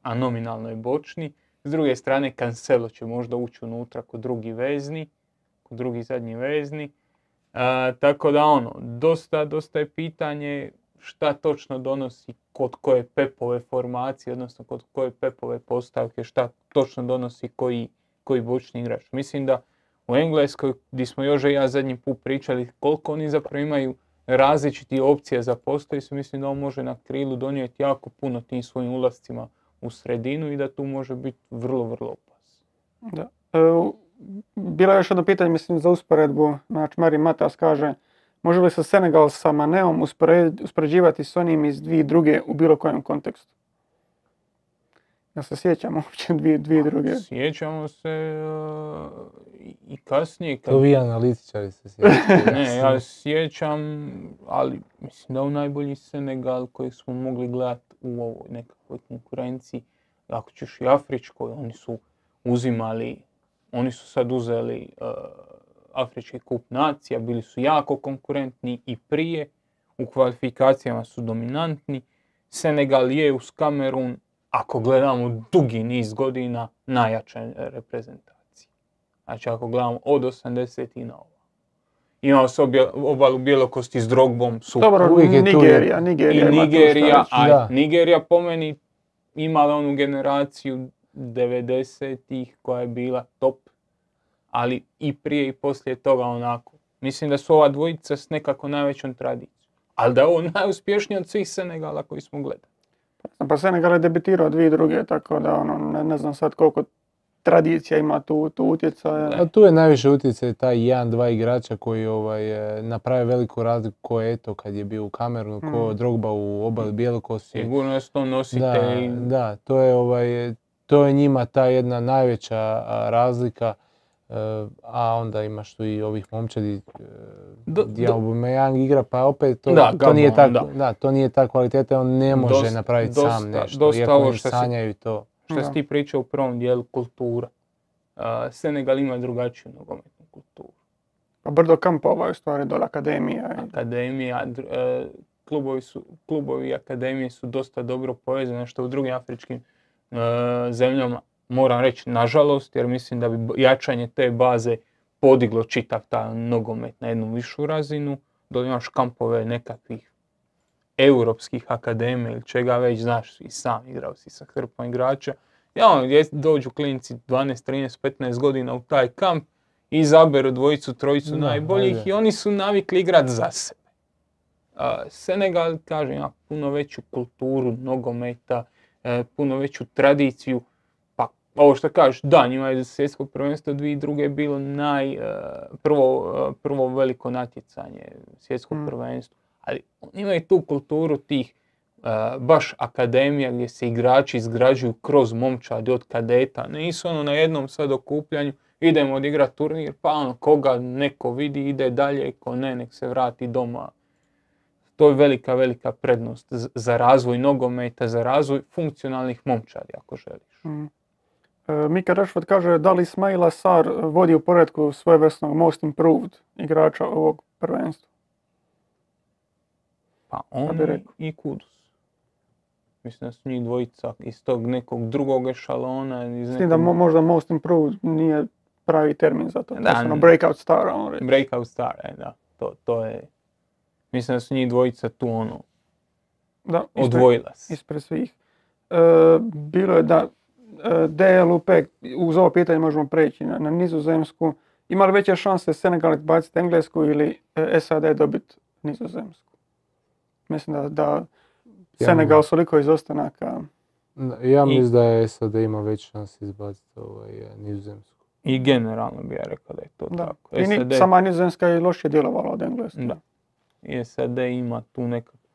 a nominalno je bočni. S druge strane Cancelo će možda ući unutra ko drugi vezni, ko drugi zadnji vezni. A, tako da ono, dosta, dosta je pitanje šta točno donosi kod koje Pepove formacije, odnosno kod koje Pepove postavke, šta točno donosi koji, koji bočni igrač. Mislim da u Engleskoj, gdje smo još i ja zadnji put pričali koliko oni zapravo imaju različitih opcija za postoji su, mislim da on može na krilu donijeti jako puno tim svojim ulascima u sredinu i da tu može biti vrlo, vrlo opasno. Da. E, bilo je još jedno pitanje, mislim, za usporedbu. Znači, Mari Matas kaže, može li se Senegal sa Maneom uspoređivati s onim iz dvije druge u bilo kojem kontekstu? Ja se sjećam uopće dvije, dvije druge. Sjećamo se e, i- i kasnije kad To vi analitičari se sjećate. Ne, ja sjećam, ali mislim da u najbolji Senegal koji smo mogli gledati u ovoj nekakvoj konkurenciji, ako ćeš i Afričkoj, oni su uzimali, oni su sad uzeli uh, Afrički kup nacija, bili su jako konkurentni i prije, u kvalifikacijama su dominantni. Senegal je uz Kamerun, ako gledamo dugi niz godina, najjača reprezentacija. Znači ako gledamo od 80 i na ovo. Imao se obje- obalu bjelokosti s Drogbom, su Dobro, Nigerija, Nigerija. i Nigerija, a Da. Nigerija po meni imala onu generaciju 90-ih koja je bila top, ali i prije i poslije toga onako. Mislim da su ova dvojica s nekako najvećom tradicijom. Ali da je ovo najuspješniji od svih Senegala koji smo gledali. Pa Senegal je debitirao dvije druge, tako da ono, ne, ne znam sad koliko tradicija ima tu, tu utjecaja. A tu je najviše utjecaj taj jedan, dva igrača koji ovaj, e, naprave veliku razliku ko je eto kad je bio u Kamerunu, ko Mm. Drogba u obali Bjelokosti. Sigurno je to Da, nositelj. da, to je, ovaj, to je njima ta jedna najveća razlika, a onda imaš tu i ovih momčadi e, gdje do- Aubameyang igra, pa opet to, Da, to, nije ta, da. da, to nije ta kvaliteta, on ne može Dosta- napraviti dosta- sam nešto, dosta iako ovo što si- sanjaju to. Što si ti pričao u prvom dijelu, kultura. A, Senegal ima drugačiju nogometnu kulturu. Pa brdo kampova je u stvari dole akademija. i- Akademija, dr- e, klubovi, su, klubovi i akademije su dosta dobro povezane što u drugim afričkim e, zemljama moram reći nažalost jer mislim da bi jačanje te baze podiglo čitav taj nogomet na jednu višu razinu, da imaš kampove nekakvih europskih akademija ili čega već, znaš, i sam igrao si sa hrpom igrača. Ja, ono, dođu klinci 12, 13, 15 godina u taj kamp, izaberu dvojicu, trojicu najboljih ajde. i oni su navikli igrat za sebe. Senegal, kažem, ima puno veću kulturu nogometa, e, puno veću tradiciju. Ovo što kažeš, da, njima je svjetsko prvenstvo 2002. bilo naj, e, prvo, e, prvo veliko natjecanje, svjetsko Mm. prvenstvo. Ali oni imaju tu kulturu tih e, baš akademija gdje se igrači izgrađuju kroz momčadi od kadeta. Nisu ono na jednom sad okupljanju, idemo odigrati turnir, pa ono koga neko vidi ide dalje, ko ne, nek se vrati doma. To je velika, velika prednost za razvoj nogometa, za razvoj funkcionalnih momčadi, ako želiš. Mm. E, Mika Rashford kaže da li Ismaila Sar vodi u poredku svojevrsnog most improved igrača ovog prvenstva. Pa on i Kudus. Mislim da su njih dvojica iz tog nekog drugog ešalona. Iz S tim da mo- možda most improved nije pravi termin za to. To Da, su ono breakout star, ono reći. breakout star, e, da. To, to je... Mislim da su njih dvojica tu ono, Da, ispred, odvojila se. ispred svih. E, bilo je da DLUP, uz ovo pitanje možemo preći na, na nizozemsku. Ima li veće šanse Senegal izbaciti Englesku ili e, SAD dobiti nizozemsku? Mislim da, da Senegal ne- s toliko izostanaka. Ja mislim da je SAD ima veće šanse izbaciti ovaj, eh, nizozemsku. I generalno bi ja rekao da je to Da. tako. I ni- SAD, sama nizozemska je lošije djelovala od Engleske. Da. i SAD ima tu nekakvu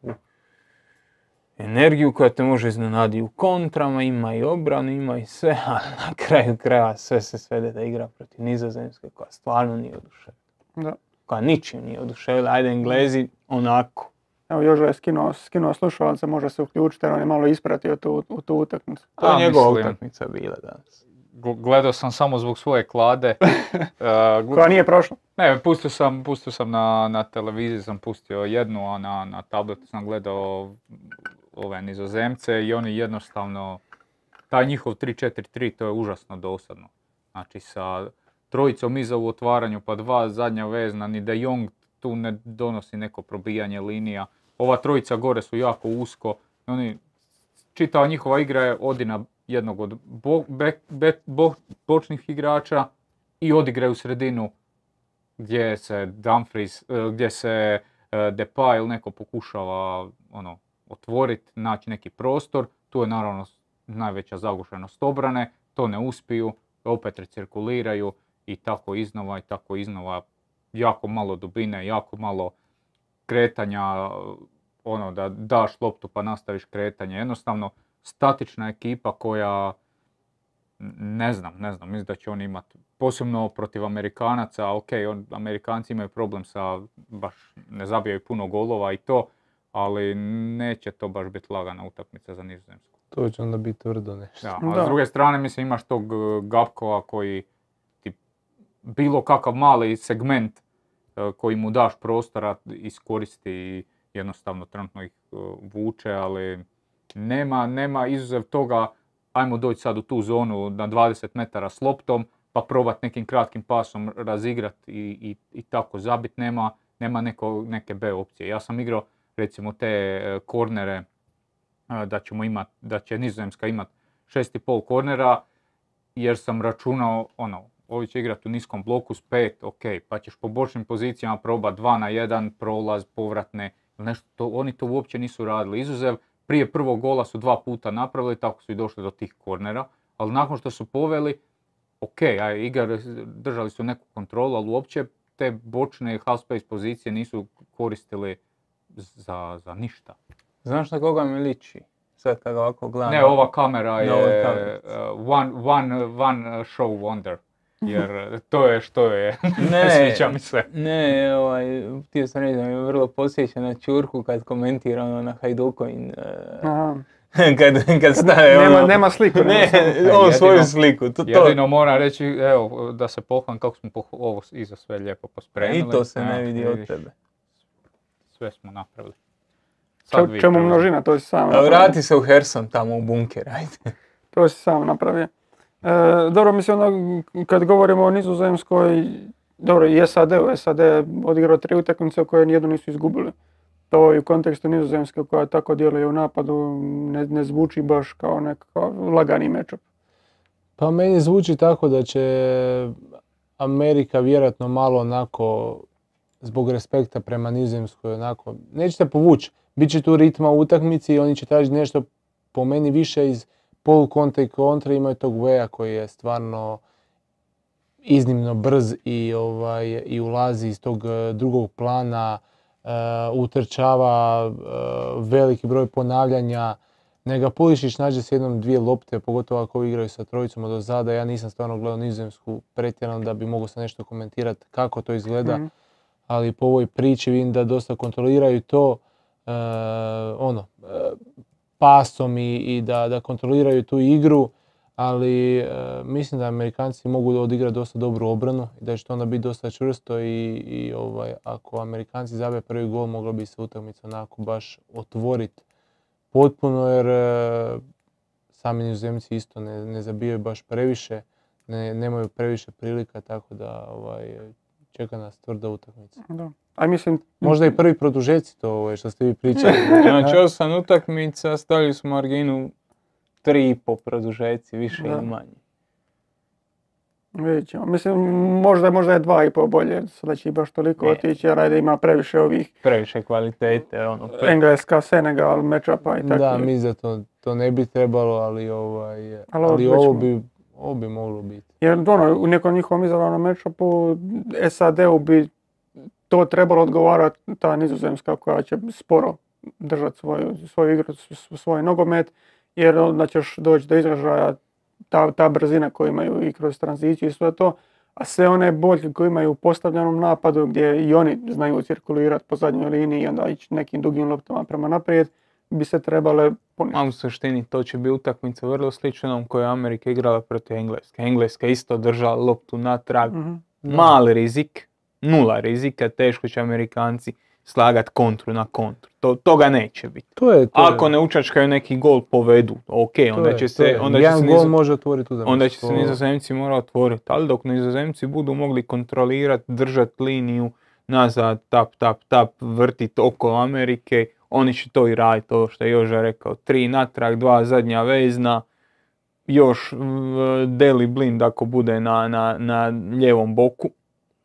energiju koja te može iznenaditi u kontrama, ima i obranu, ima i sve, a na kraju kraja sve se svede da igra protiv nizozemske koja stvarno nije oduševila. Da. Koja ničim nije oduševila. Ajde Englezi onako. Evo Jožo je skinuo, skinuo slušalce, može se uključiti jer on je malo ispratio tu, u tu utakmicu. To je njegova utakmica bila danas. Gl- Gledao sam samo zbog svoje klade. Gl- Koja nije prošla. Ne, pustio sam, pustio sam na, na televiziji, sam pustio jednu, a na, na tabletu sam gledao ove nizozemce i oni jednostavno, taj njihov 3-4-3 to je užasno dosadno. Znači sa trojicom iza u otvaranju pa dva zadnja vezna, ni De Jong tu ne donosi neko probijanje linija. Ova trojica gore su jako usko. Oni, čitava njihova igra je odi na jednog od bočnih igrača i odigraju sredinu gdje se Dumfries, e, gdje se e, Depay ili neko pokušava ono, otvoriti, naći neki prostor. Tu je naravno najveća zagušenost obrane, to ne uspiju, opet recirkuliraju i tako iznova i tako iznova. Jako malo dubine, jako malo kretanja, ono da daš loptu pa nastaviš kretanje. Jednostavno statična ekipa koja ne znam, ne znam, mislim da će oni imati, posebno protiv Amerikanaca, ok, on, Amerikanci imaju problem sa, baš ne zabijaju puno golova i to, ali neće to baš biti lagana utakmica za Nizozemsku. To će onda biti tvrdo nešto. Da, a Da. s druge strane, mislim, imaš tog e, Gapkova koji ti bilo kakav mali segment e, koji mu daš prostora iskoristi i jednostavno trenutno ih e, vuče, ali nema, nema izuzev toga, ajmo doći sad u tu zonu na 20 metara s loptom, pa probat nekim kratkim pasom razigrat i, i, i tako zabit, nema, nema neko, neke B opcije. Ja sam igrao recimo te e, kornere a, da ćemo imat, da će Nizozemska imat šest i pol kornera, jer sam računao, ono, ovi će igrati u niskom bloku s pet, ok, pa ćeš po bočnim pozicijama probat dva na jedan, prolaz, povratne, ili nešto, to, oni to uopće nisu radili. Izuzev, prije prvog gola su dva puta napravili, tako su i došli do tih kornera, ali nakon što su poveli, ok, a igrali, držali su neku kontrolu, ali uopće te bočne half space pozicije nisu koristili za, za ništa. Znaš na koga mi liči? Sad kad ga ovako gledam. Ne, ova kamera je uh, one, one, one show wonder. Jer to je što je. Ne. Sviđa mi se. Ne, ovaj, htio sam reći da mi vrlo posjeća na Čurku kad komentira ono na Hajdukovin Aha. kad, kad stave nema, ono... nema sliku. nema Ne, samo- on jedino- svoju sliku. To, to, Jedino moram reći, evo, da se pohvalim kako smo poh- ovo iza sve lijepo pospremili. I to se ne Evo, vidi od vidiš, tebe. Sve smo napravili. Če- vi čemu množina, to si sam A napravio. vrati se u Herson tamo u bunker, ajde. To si sam napravio. E, dobro, mislim, ono, kad govorimo o Nizozemskoj, dobro, i SAD, u SAD je odigrao tri utakmice koje nijednu nisu izgubili. To i u kontekstu Nizozemske koja tako djeluje u napadu ne, ne zvuči baš kao nekakav lagani matchup. Pa meni zvuči tako da će Amerika vjerojatno malo onako zbog respekta prema Nizozemskoj onako, neće se povući, bit će tu ritma u utakmici i oni će tražiti nešto po meni više iz polu kontra i kontra, imaju tog Veja koji je stvarno iznimno brz i, ovaj, i ulazi iz tog eh, drugog plana, eh, utrčava eh, veliki broj ponavljanja, Nega Pulišić nađe s jednom dvije lopte, pogotovo ako igraju sa trojicom od ozada. Ja nisam stvarno gledao nizozemsku pretjerano da bi mogao sa nešto komentirati kako to izgleda, Mhm. Ali po ovoj priči vidim da dosta kontroliraju to e, ono, e, pasom i, i da, da kontroliraju tu igru, ali e, mislim da Amerikanci mogu odigrati dosta dobru obranu i da će to onda biti dosta čvrsto i, i ovaj, ako Amerikanci zabije prvi gol moglo bi se utakmica onako baš otvoriti potpuno jer e, sami nizozemci isto ne, ne zabijaju baš previše, ne, nemaju previše prilika, tako da ovaj, čeka nas tvrda utakmica. Da. A mislim, Možda i prvi produžeci to ovaj, što ste vi pričali. Znači, osam utakmica, stavili smo marginu tri i po produžeci, više Da. ili manje. vidjet ćemo. Mislim, možda, možda je dva i po bolje, sada će i baš toliko Ne. otići, jer ajde ima previše ovih Previše kvalitete, ono. pre- Engleska, Senegal, matchupa i tako. da, mislim da to, to ne bi trebalo, ali, ovaj, Ali ali, ovo ovo, bi, ovo bi moglo biti. Jer ono, u nekom njihovom izabranom matchupu SAD-u bi to trebalo odgovarati ta nizozemska koja će sporo držati svoju, svoju igru, svoj nogomet, jer onda ćeš doći do izražaja ta, ta brzina koju imaju i kroz tranziciju i sve to, a sve one boljke koje imaju u postavljenom napadu gdje i oni znaju cirkulirati po zadnjoj liniji i onda ići nekim dugim loptama prema naprijed, bi se trebale puniti. A u suštini to će biti utakmica vrlo slična onom koju je Amerika igrala protiv Engleske. Engleska je isto držala loptu natrag. Mhm. Mali rizik, nula rizika, teško će Amerikanci slagat kontru na kontru. To, toga neće biti. To je, to Ako je, ne učačkaju neki gol povedu, ok, to onda je, će to se, je. onda će Jedan se gol nizo- može otvoriti utakmicu. onda će se nizozemci morati otvoriti, ali dok nizozemci budu mogli kontrolirati, držati liniju nazad, tap, tap, tap, vrtiti oko Amerike, oni će to i raditi, ovo što je Joža rekao, tri natrag, dva zadnja vezna, još Deli Blind ako bude na, na, na lijevom boku,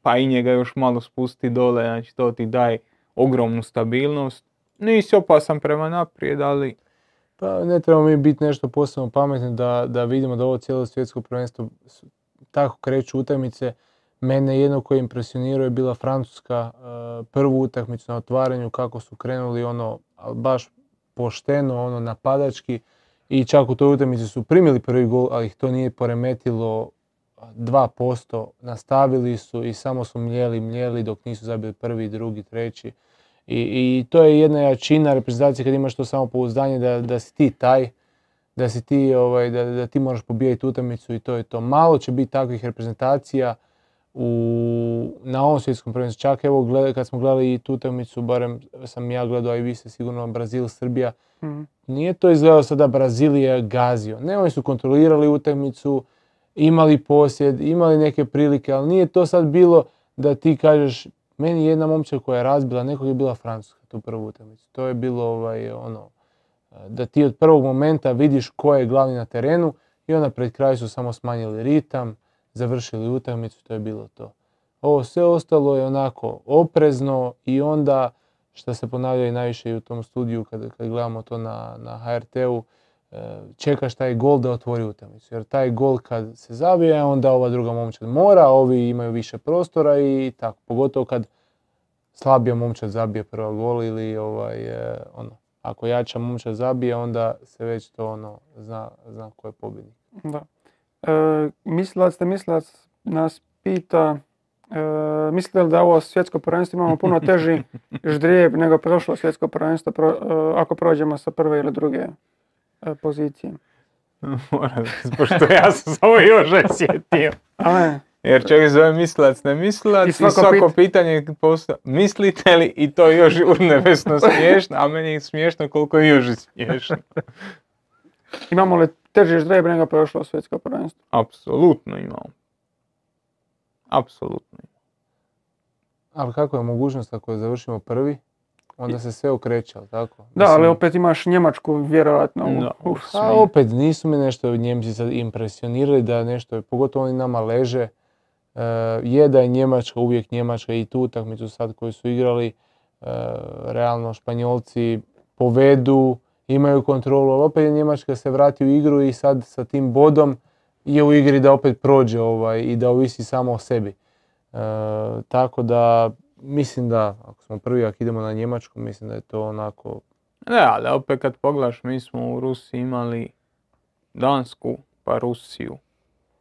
pa i njega još malo spusti dole, znači to ti daje ogromnu stabilnost. Nisi opasan prema naprijed, ali Pa ne trebamo mi biti nešto posebno pametni da, da vidimo da ovo cijelo svjetsko prvenstvo tako kreću utakmice. Mene jedno koje impresionirao je bila Francuska, eh, prvu utakmicu na otvaranju kako su krenuli ono baš pošteno, ono napadački i čak u toj utakmici su primili prvi gol, ali ih to nije poremetilo 2%, nastavili su i samo su mljeli, mljeli dok nisu zabili prvi, drugi, treći. I, I to je jedna jačina reprezentacije kad imaš to samopouzdanje da, da si ti taj, da si ti, ovaj, da, da ti moraš pobijati utakmicu i to je to. Malo će biti takvih reprezentacija u, na ovom svjetskom prvenstvu. Čak evo gleda, kad smo gledali i tu utakmicu, barem sam ja gledao, a i vi ste sigurno Brazil, Srbija, Mhm. nije to izgledalo sada Brazil je gazio. Ne, oni su kontrolirali utakmicu, imali posjed, imali neke prilike, ali nije to sad bilo da ti kažeš, meni je jedna momčad koja je razbila, nekog je bila Francuska tu prvu utakmicu. To je bilo ovaj, ono, da ti od prvog momenta vidiš ko je glavni na terenu i onda pred kraj su samo smanjili ritam, završili utakmicu, to je bilo to. Ovo sve ostalo je onako oprezno i onda što se ponavlja i najviše i u tom studiju kad, kad gledamo to na, na HRT-u, e, čekaš taj gol da otvori utakmicu. Jer taj gol kad se zabije, onda ova druga momčad mora, ovi imaju više prostora i tako. Pogotovo kad slabija momčad zabije prva gol ili ovaj, e, ono, ako jača momčad zabije, onda se već to ono, zna, zna ko je pobjednik. Da. E, mislilac te mislilac nas pita, e, mislite li da ovo svjetsko prvenstvo imamo puno teži ždrijeb nego prošlo svjetsko prvenstvo pro- e, ako prođemo sa prve ili druge e, pozicije. Moram, pošto ja sam samo još sjetio. Jer čovjek zove mislilac, ne mislilac I i svako svako, pit- pitanje posta, mislite li i to je još urnevesno smiješno, a meni je smiješno koliko je još smiješno. Imamo li teže ždrebe nego prošlo svjetsko prvenstvo? Apsolutno imamo. Apsolutno imamo. Ali kako je mogućnost ako završimo prvi, onda se sve okreće, ali tako? Da, ali opet imaš Njemačku vjerojatno. u- Da, u u svi. A opet nisu mi nešto Njemci sad impresionirali da nešto, pogotovo oni nama leže. E, je da je Njemačka uvijek Njemačka i tu utakmicu sad koju su igrali, e, realno Španjolci povedu, imaju kontrolu, ali opet je Njemačka se vrati u igru i sad sa tim bodom je u igri da opet prođe ovaj, i da ovisi samo o sebi. E, tako da mislim da ako smo prvi, ako idemo na Njemačku, mislim da je to onako Ne, ali opet kad pogledaš, mi smo u Rusiji imali Dansku, pa Rusiju,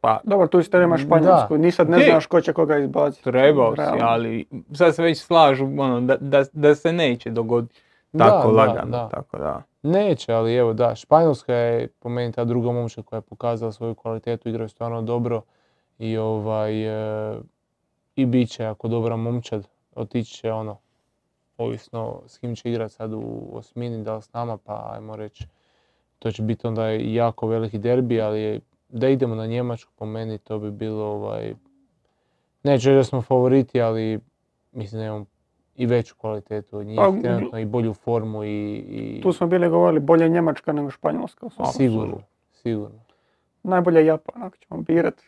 pa Dobro, tu isto imaš Španjolsku, ni sad ne Ti- znaš ko će koga izbaciti. trebao si, ali sad se već slažu ono, da, da, da se neće dogoditi tako Da, da, lagano, da. tako da. Neće, ali evo da, Španjolska je po meni ta druga momčad koja je pokazala svoju kvalitetu, igraju stvarno dobro i ovaj e, i bit će jako dobra momčad, otići će ono, ovisno s kim će igrat sad u osmini, da li s nama, pa ajmo reći, to će biti onda jako veliki derbi, ali da idemo na Njemačku po meni to bi bilo ovaj, neću da smo favoriti, ali mislim da imamo i veću kvalitetu od njih, Pa, trenutno i bolju formu i, i Tu smo bili govorili bolje Njemačka nego Španjolska. u Sigurno, sigurno. Najbolje Japan, ako ćemo birat.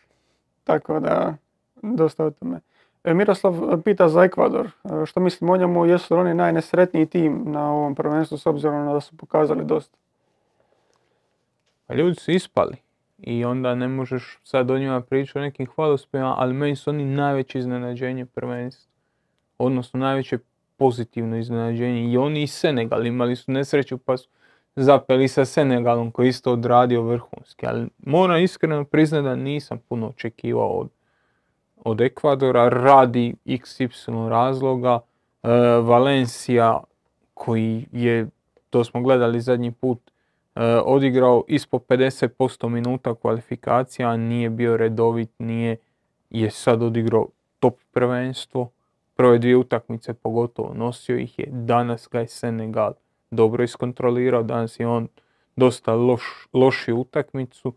Tako da, dosta o tome. E, Miroslav pita za Ekvador. E, Što mislimo o njemu, jesu li oni najnesretniji tim na ovom prvenstvu s obzirom na da su pokazali dosta? Pa ljudi su ispali i onda ne možeš sad o njima pričati o nekim hvalospjevima, ali meni su oni najveće iznenađenje prvenstva. Odnosno najveće pozitivno iznenađenje. I oni i Senegal imali su nesreću pa su zapeli sa Senegalom koji isto odradio vrhunski. Ali moram iskreno priznati da nisam puno očekivao od, od Ekvadora radi XY razloga. E, Valencia koji je, to smo gledali zadnji put, e, odigrao ispod 50% minuta kvalifikacija, nije bio redovit, nije, je sad odigrao top prvenstvo. Prve dvije utakmice pogotovo nosio ih je, danas ga je Senegal dobro iskontrolirao, danas je on dosta loš, lošiju utakmicu,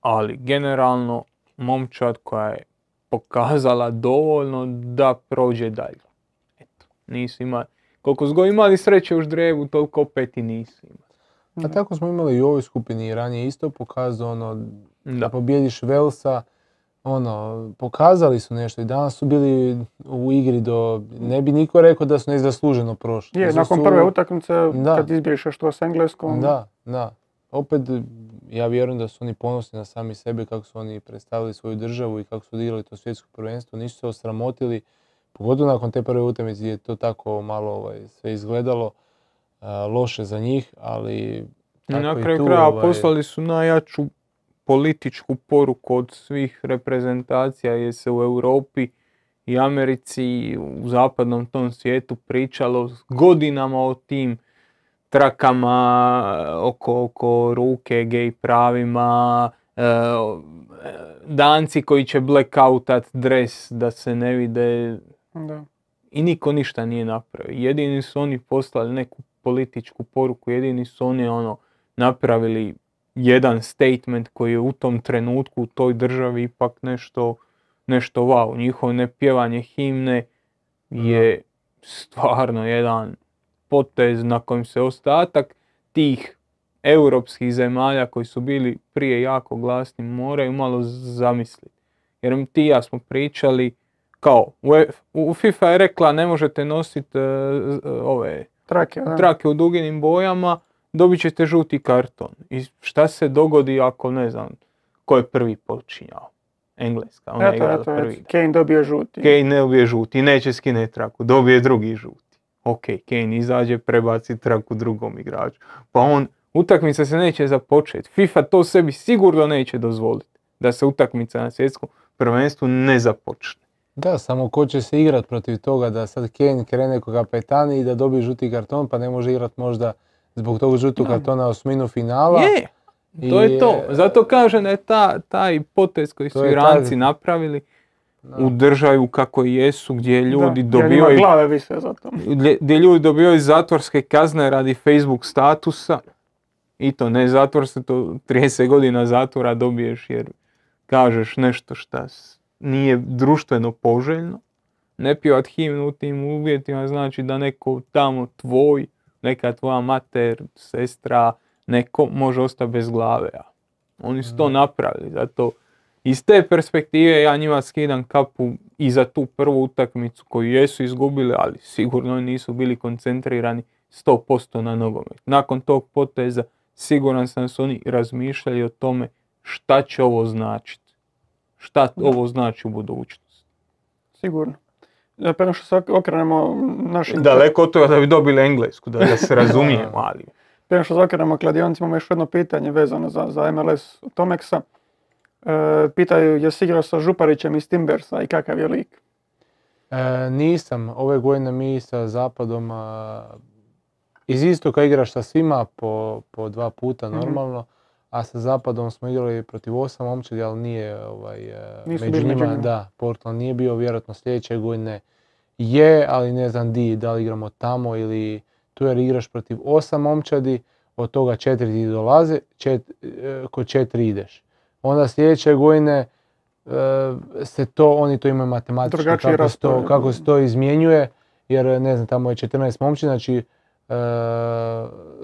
ali generalno momčad koja je pokazala dovoljno da prođe dalje. Eto, nisu imali, koliko god imali sreće u ždrebu, toliko opet i nisu imali. A tako smo imali i u ovoj skupini i ranije isto pokazao ono, da Da. pobjediš Velsa, ono, pokazali su nešto i danas su bili u igri do, ne bi niko rekao da su nezasluženo prošli. Je, su- nakon prve utakmice, Da. kad izbješeš to s engleskom, Da, da. Opet, ja vjerujem da su oni ponosni na sami sebe kako su oni predstavili svoju državu i kako su odigrali to svjetsko prvenstvo. Nisu se osramotili, pogotovo nakon te prve utakmice gdje je to tako malo ovaj, sve izgledalo a, loše za njih, ali I na kraju kraja ovaj, poslali su najjaču političku poruku od svih reprezentacija jer se u Europi i Americi i u zapadnom tom svijetu pričalo godinama o tim trakama oko, oko ruke, gej pravima, e, danci koji će blackoutat dres da se ne vide da. i niko ništa nije napravio. Jedini su oni poslali neku političku poruku, jedini su oni ono napravili jedan statement koji je u tom trenutku u toj državi ipak nešto, nešto wow. Njihovo nepjevanje himne je stvarno jedan potez na kojem se ostatak tih europskih zemalja koji su bili prije jako glasni moraju malo zamisliti. Jer ti i ja smo pričali kao u FIFA je rekla ne možete nositi ove Trake, trake u duginim bojama, dobit ćete žuti karton. I šta se dogodi ako ne znam ko je prvi počinjao? Engleska, ona je Eto, eto, prvi. eto, Kane dobio žuti. Kane ne dobije žuti, neće skine traku, dobije drugi žuti. Ok, Kane izađe, prebaci traku drugom igraču. Pa on, utakmica se neće započeti. FIFA to sebi sigurno neće dozvoliti. Da se utakmica na svjetskom prvenstvu ne započne. Da, samo ko će se igrat protiv toga da sad Kane krene ko kapetan i da dobije žuti karton pa ne može igrat možda zbog tog žutog kartona osminu finala. Je, to je to. Zato kažem da je ta, taj potez koji su Iranci taj- napravili Da. u držaju kako jesu, gdje ljudi Da, dobivaju glave vise za to. gdje gdje ljudi dobivaju zatvorske kazne radi Facebook statusa i to ne zatvorske, to 30 godina zatvora dobiješ jer kažeš nešto šta s- nije društveno poželjno. Ne pjevat himnu u tim uvjetima znači da neko tamo tvoj, neka tvoja mater, sestra, neko može ostati bez glave. A oni su to napravili, zato iz te perspektive ja njima skidam kapu i za tu prvu utakmicu koju jesu izgubili, ali sigurno nisu bili koncentrirani 100% na nogomet. Nakon tog poteza siguran sam da su oni razmišljali o tome šta će ovo značiti. Šta ovo znači u budućnosti. Sigurno. E, Prema što se ok- okrenemo našim... Daleko od toga da bi dobili englesku, da, da se razumijemo, ali... Prema što se okrenemo kladionicama, imamo još jedno pitanje vezano za, za MLS Tomeksa. E, pitaju je si igrao sa Župarićem iz Timbersa i kakav je lik? E, nisam, ove godine mi sa zapadom a, iz istoka igraš sa svima po, po dva puta Mhm. normalno, a sa zapadom smo igrali protiv osam momčadi, ali nije ovaj, e, Nisu među među njima, njima. da, Portland nije bio, vjerojatno sljedeće godine je, ali ne znam di, da li igramo tamo ili tu jer igraš protiv osam momčadi, od toga četiri ti dolaze, čet, e, kod četiri ideš. Onda sljedeće godine e, se to, oni to imaju matematički, Drugačiji kako se, to, kako se to izmjenjuje, jer ne znam, tamo je 14 momči, znači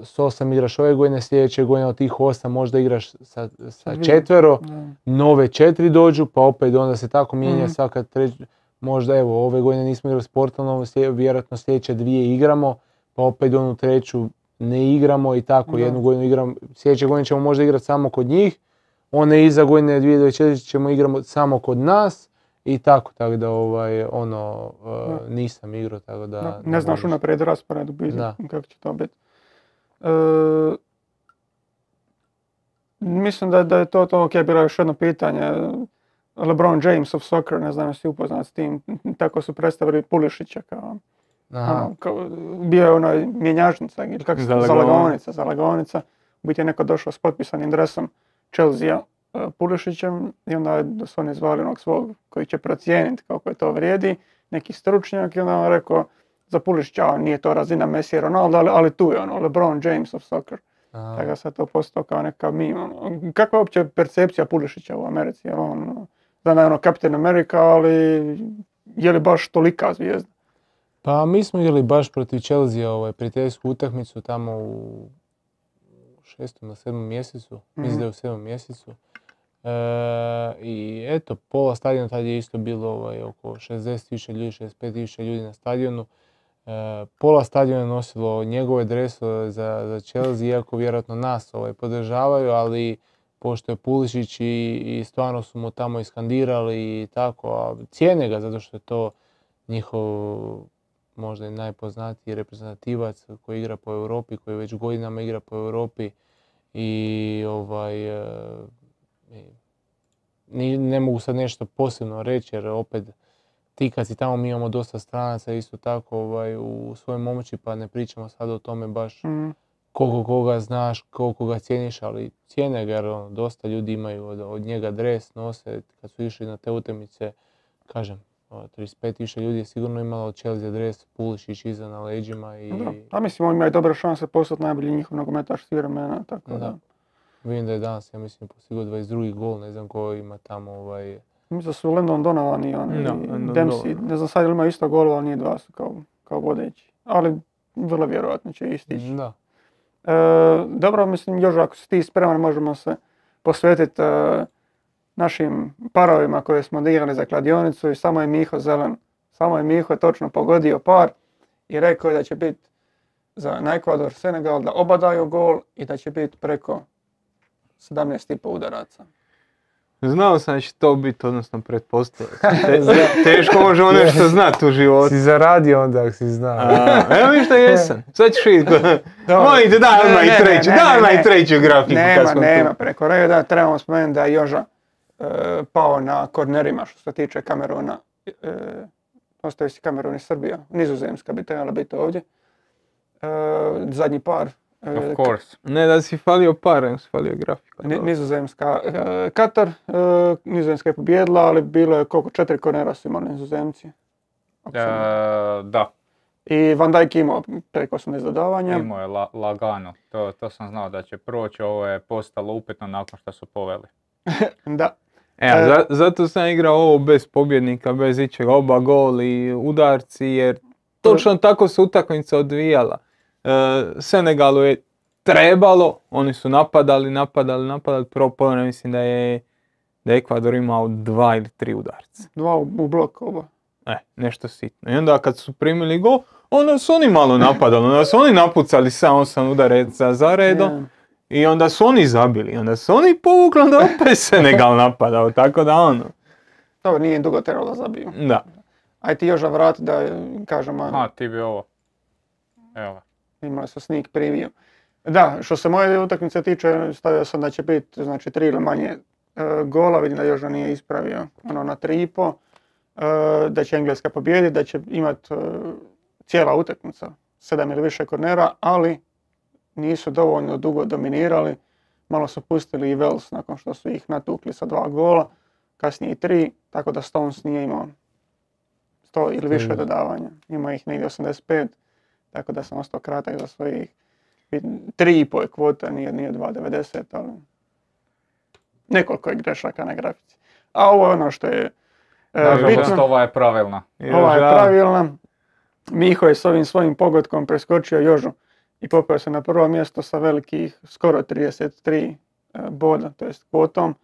s osam igraš ove godine, sljedeće godine od tih osam možda igraš sa, sa četvero, Da. nove četiri dođu, pa opet onda se tako mijenja Mhm. svaka treća, možda evo ove godine nismo igrali s Portlandom, slije- vjerojatno sljedeće dvije igramo, pa opet onu treću ne igramo i tako, jednu godinu igramo, sljedeće godine ćemo možda igrati samo kod njih, one iza godine 2024 ćemo igramo samo kod nas i tako, tako da ovaj, ono, uh, nisam igrao, tako da... Da ne znaš unaprijed raspored u biti, kako će to biti. E, mislim da, da je to to, ok, bilo još jedno pitanje. LeBron James of soccer, ne znam jesi upoznat s tim, tako su predstavili Pulišića kao, Aha, ono, kao bio je onaj mjenjačnica ili kako se zalagaonica, zalagaonica. U biti je neko došao s potpisanim dresom Chelsea Pulišićem i onda su oni zvali onog svog koji će procijeniti kako je to vrijedi, neki stručnjak i onda on rekao za Pulišića, a nije to razina Messi i Ronaldo, ali, ali tu je ono, LeBron James of soccer. aha. Tako da sad to postao kao neka meme. Ono. Kakva je uopće percepcija Pulišića u Americi? Jer on, ono, da je ono Captain America, ali je li baš tolika zvijezda? Pa mi smo igrali baš protiv Chelsea ovaj, prijateljsku utakmicu tamo u šestom ili sedmom mjesecu, mislim Mhm. da je u sedmom mjesecu. E, I eto, pola stadiona tad je isto bilo ovaj, oko 60.000 ljudi, 65.000 ljudi na stadionu. E, pola stadiona nosilo njegove dresove za, za Chelsea, iako vjerojatno nas ovaj, podržavaju, ali pošto je Pulišić i, i stvarno su mu tamo iskandirali i tako, a cijene ga zato što je to njihov možda i najpoznatiji reprezentativac koji igra po Europi, koji već godinama igra po Europi i ovaj e, ni- ne mogu sad nešto posebno reći jer opet ti kad si tamo mi imamo dosta stranaca isto tako ovaj, u svojoj moći pa ne pričamo sad o tome baš Mm. koliko koga znaš, koliko ga cijeniš, ali cijene ga jer ono, dosta ljudi imaju od, od njega dres, nose, kad su išli na te utakmice, kažem, ono, 35.000 ljudi je sigurno imalo Chelsea dres, Pulišić iza na leđima i Da. A mislim, on ima i dobre šanse postati najbolji njihov nogometaš svih vremena, tako da. Da. Vidim da je danas, ja mislim, postigao 22. gol, ne znam ko ima tamo ovaj... Mislim da su Landon Donovan i on, Da, i Landon Dempsey, Donovan. ne znam sad ili imaju isto golova, ali nije dva su kao, kao vodeći. Ali vrlo vjerojatno će istići. Da. E, dobro, mislim, još ako si ti spreman, možemo se posvetiti e, našim parovima koje smo odigrali za kladionicu i samo je Miho Zelen. Samo je Miho točno pogodio par i rekao je da će biti za na Ekvador Senegal da oba daju gol i da će biti preko 17,5 udaraca. Znao sam da će to biti, odnosno pretpostavio teško možemo nešto znati u životu. Si zaradio onda ako si znao. Evo mi što jesam. Sad ćeš vidjeti. Dobro. Mojte, daj odmah i treću, daj odmah i treću grafiku. Nema, nema, preko reda trebamo spomenuti da je Joža e, pao na kornerima što se tiče Kameruna. E, ostaje si Kamerun i Srbija. Nizozemska bi trebala biti ovdje. E, zadnji par Of course. Ne da si falio par, nego si falio grafika. Ni- Nizozemska, e, Katar, e, Nizozemska je pobjedila, ali bilo je koliko, četiri kornera su imali Nizozemci. E, da, I Van Dijk imao preko 80 dodavanja. imao je la- lagano. To, to sam znao da će proći, ovo je postalo upetno nakon što su poveli. Da, E, E, za- zato sam igrao ovo bez pobjednika, bez ičega, oba goli, udarci, jer točno tako se utakmica odvijala. E, Senegalu je trebalo, oni su napadali, napadali, napadali, prvo mislim da je, da je Ekvador imao dva ili tri udarca. dva u, blok oba. E, nešto sitno. I onda kad su primili gol, onda su oni malo napadali, onda su oni napucali 7-8 udareca za redom. I onda su oni zabili, onda su oni povukli, onda opet Senegal napadao, tako da ono, Dobro, nije dugo trebalo da zabiju. da. Aj ti još vrati da kažemo, Aha, ti bi ovo. Evo. Imali su sneak preview. Da, što se moje utakmice tiče, stavio sam da će biti znači, tri ili manje e, gola, vidim da još ga nije ispravio, ono na tri i po. E, da će Engleska pobijediti, da će imat e, cijela utakmica, sedam ili više kornera, ali nisu dovoljno dugo dominirali. Malo su pustili i Wales nakon što su ih natukli sa dva gola, kasnije i tri, tako da Stones nije imao 100 ili više Da. dodavanja. Ima ih negdje 85, tako da sam ostao kratak za svojih tri i po je kvota, nije, nije 2,90, ali nekoliko je grešaka na grafici. A ovo je ono što je e, Nažalost, bitno. ova je pravilna. Ova je pravilna. Miho je s ovim svojim pogodkom preskočio Jožu i popeo se na prvo mjesto sa velikih skoro 33 e, boda, to jest kvotom.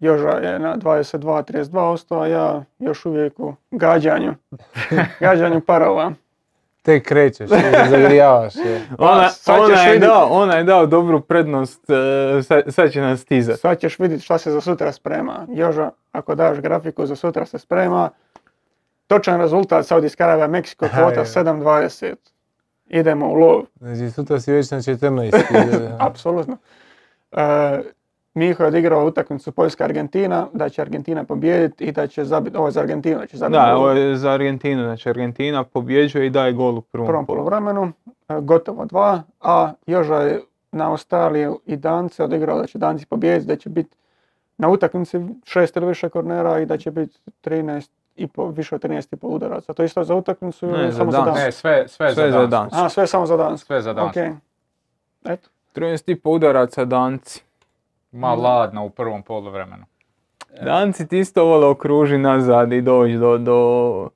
Joža je na 22-32 ostao, a ja još uvijek u gađanju. gađanju parova. Tek krećeš, zagrijavaš. je. Ona, ona, je dao, ona je dao dobru prednost, e, sad, sad će nas stizati. Sad ćeš vidjeti šta se za sutra sprema. Joža, ako daš grafiku, za sutra se sprema. Točan rezultat Saudijska Arabija, Meksiko, kvota Ajde. 7.20. Idemo u lov. Znači, sutra si već na 14. Apsolutno. E, Miho je odigrao utakmicu Poljska-Argentina, da će Argentina pobijediti i da će zabiti, ovo je za Argentinu, da će zabiti Da, ovo je za Argentinu, znači Argentina pobjeđuje i daje gol u prvom, prvom polu. poluvremenu, e, gotovo dva, a Joža je na Australiju i Dance odigrao da će Danci pobijediti, da će biti na utakmici šest ili više kornera i da će biti 13 i po, više od 13 i po udaraca. To je isto za utakmicu Ne, ili za samo za Dance. Dance? Ne, sve, sve, Sve za za dan. dan. A, sve samo za Dance. Sve za dan. Ok. Eto. 13,5 udaraca Danci. Ma ladno u prvom poluvremenu. Danci ti isto vole okruži nazad i doći do, do,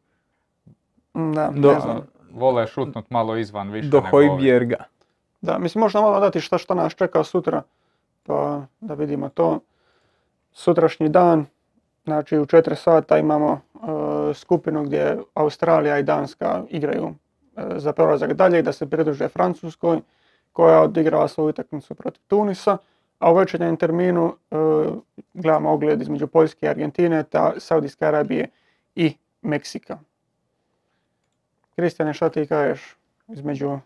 Da, Do- ne znam. Vole šutnut malo izvan više do nego ovi. Hojbjerga. Da, mislim možemo malo dati šta, šta nas čeka sutra, pa da vidimo to. Sutrašnji dan, znači u 4 sata imamo e, skupinu gdje Australija i Danska igraju e, za prolazak dalje i da se pridruže Francuskoj koja odigrava svoju utakmicu protiv Tunisa. A u večernjem terminu e, gledamo ogled između Poljske i Argentine, te Saudijske Arabije i Meksika. Kristijane, šta ti kažeš između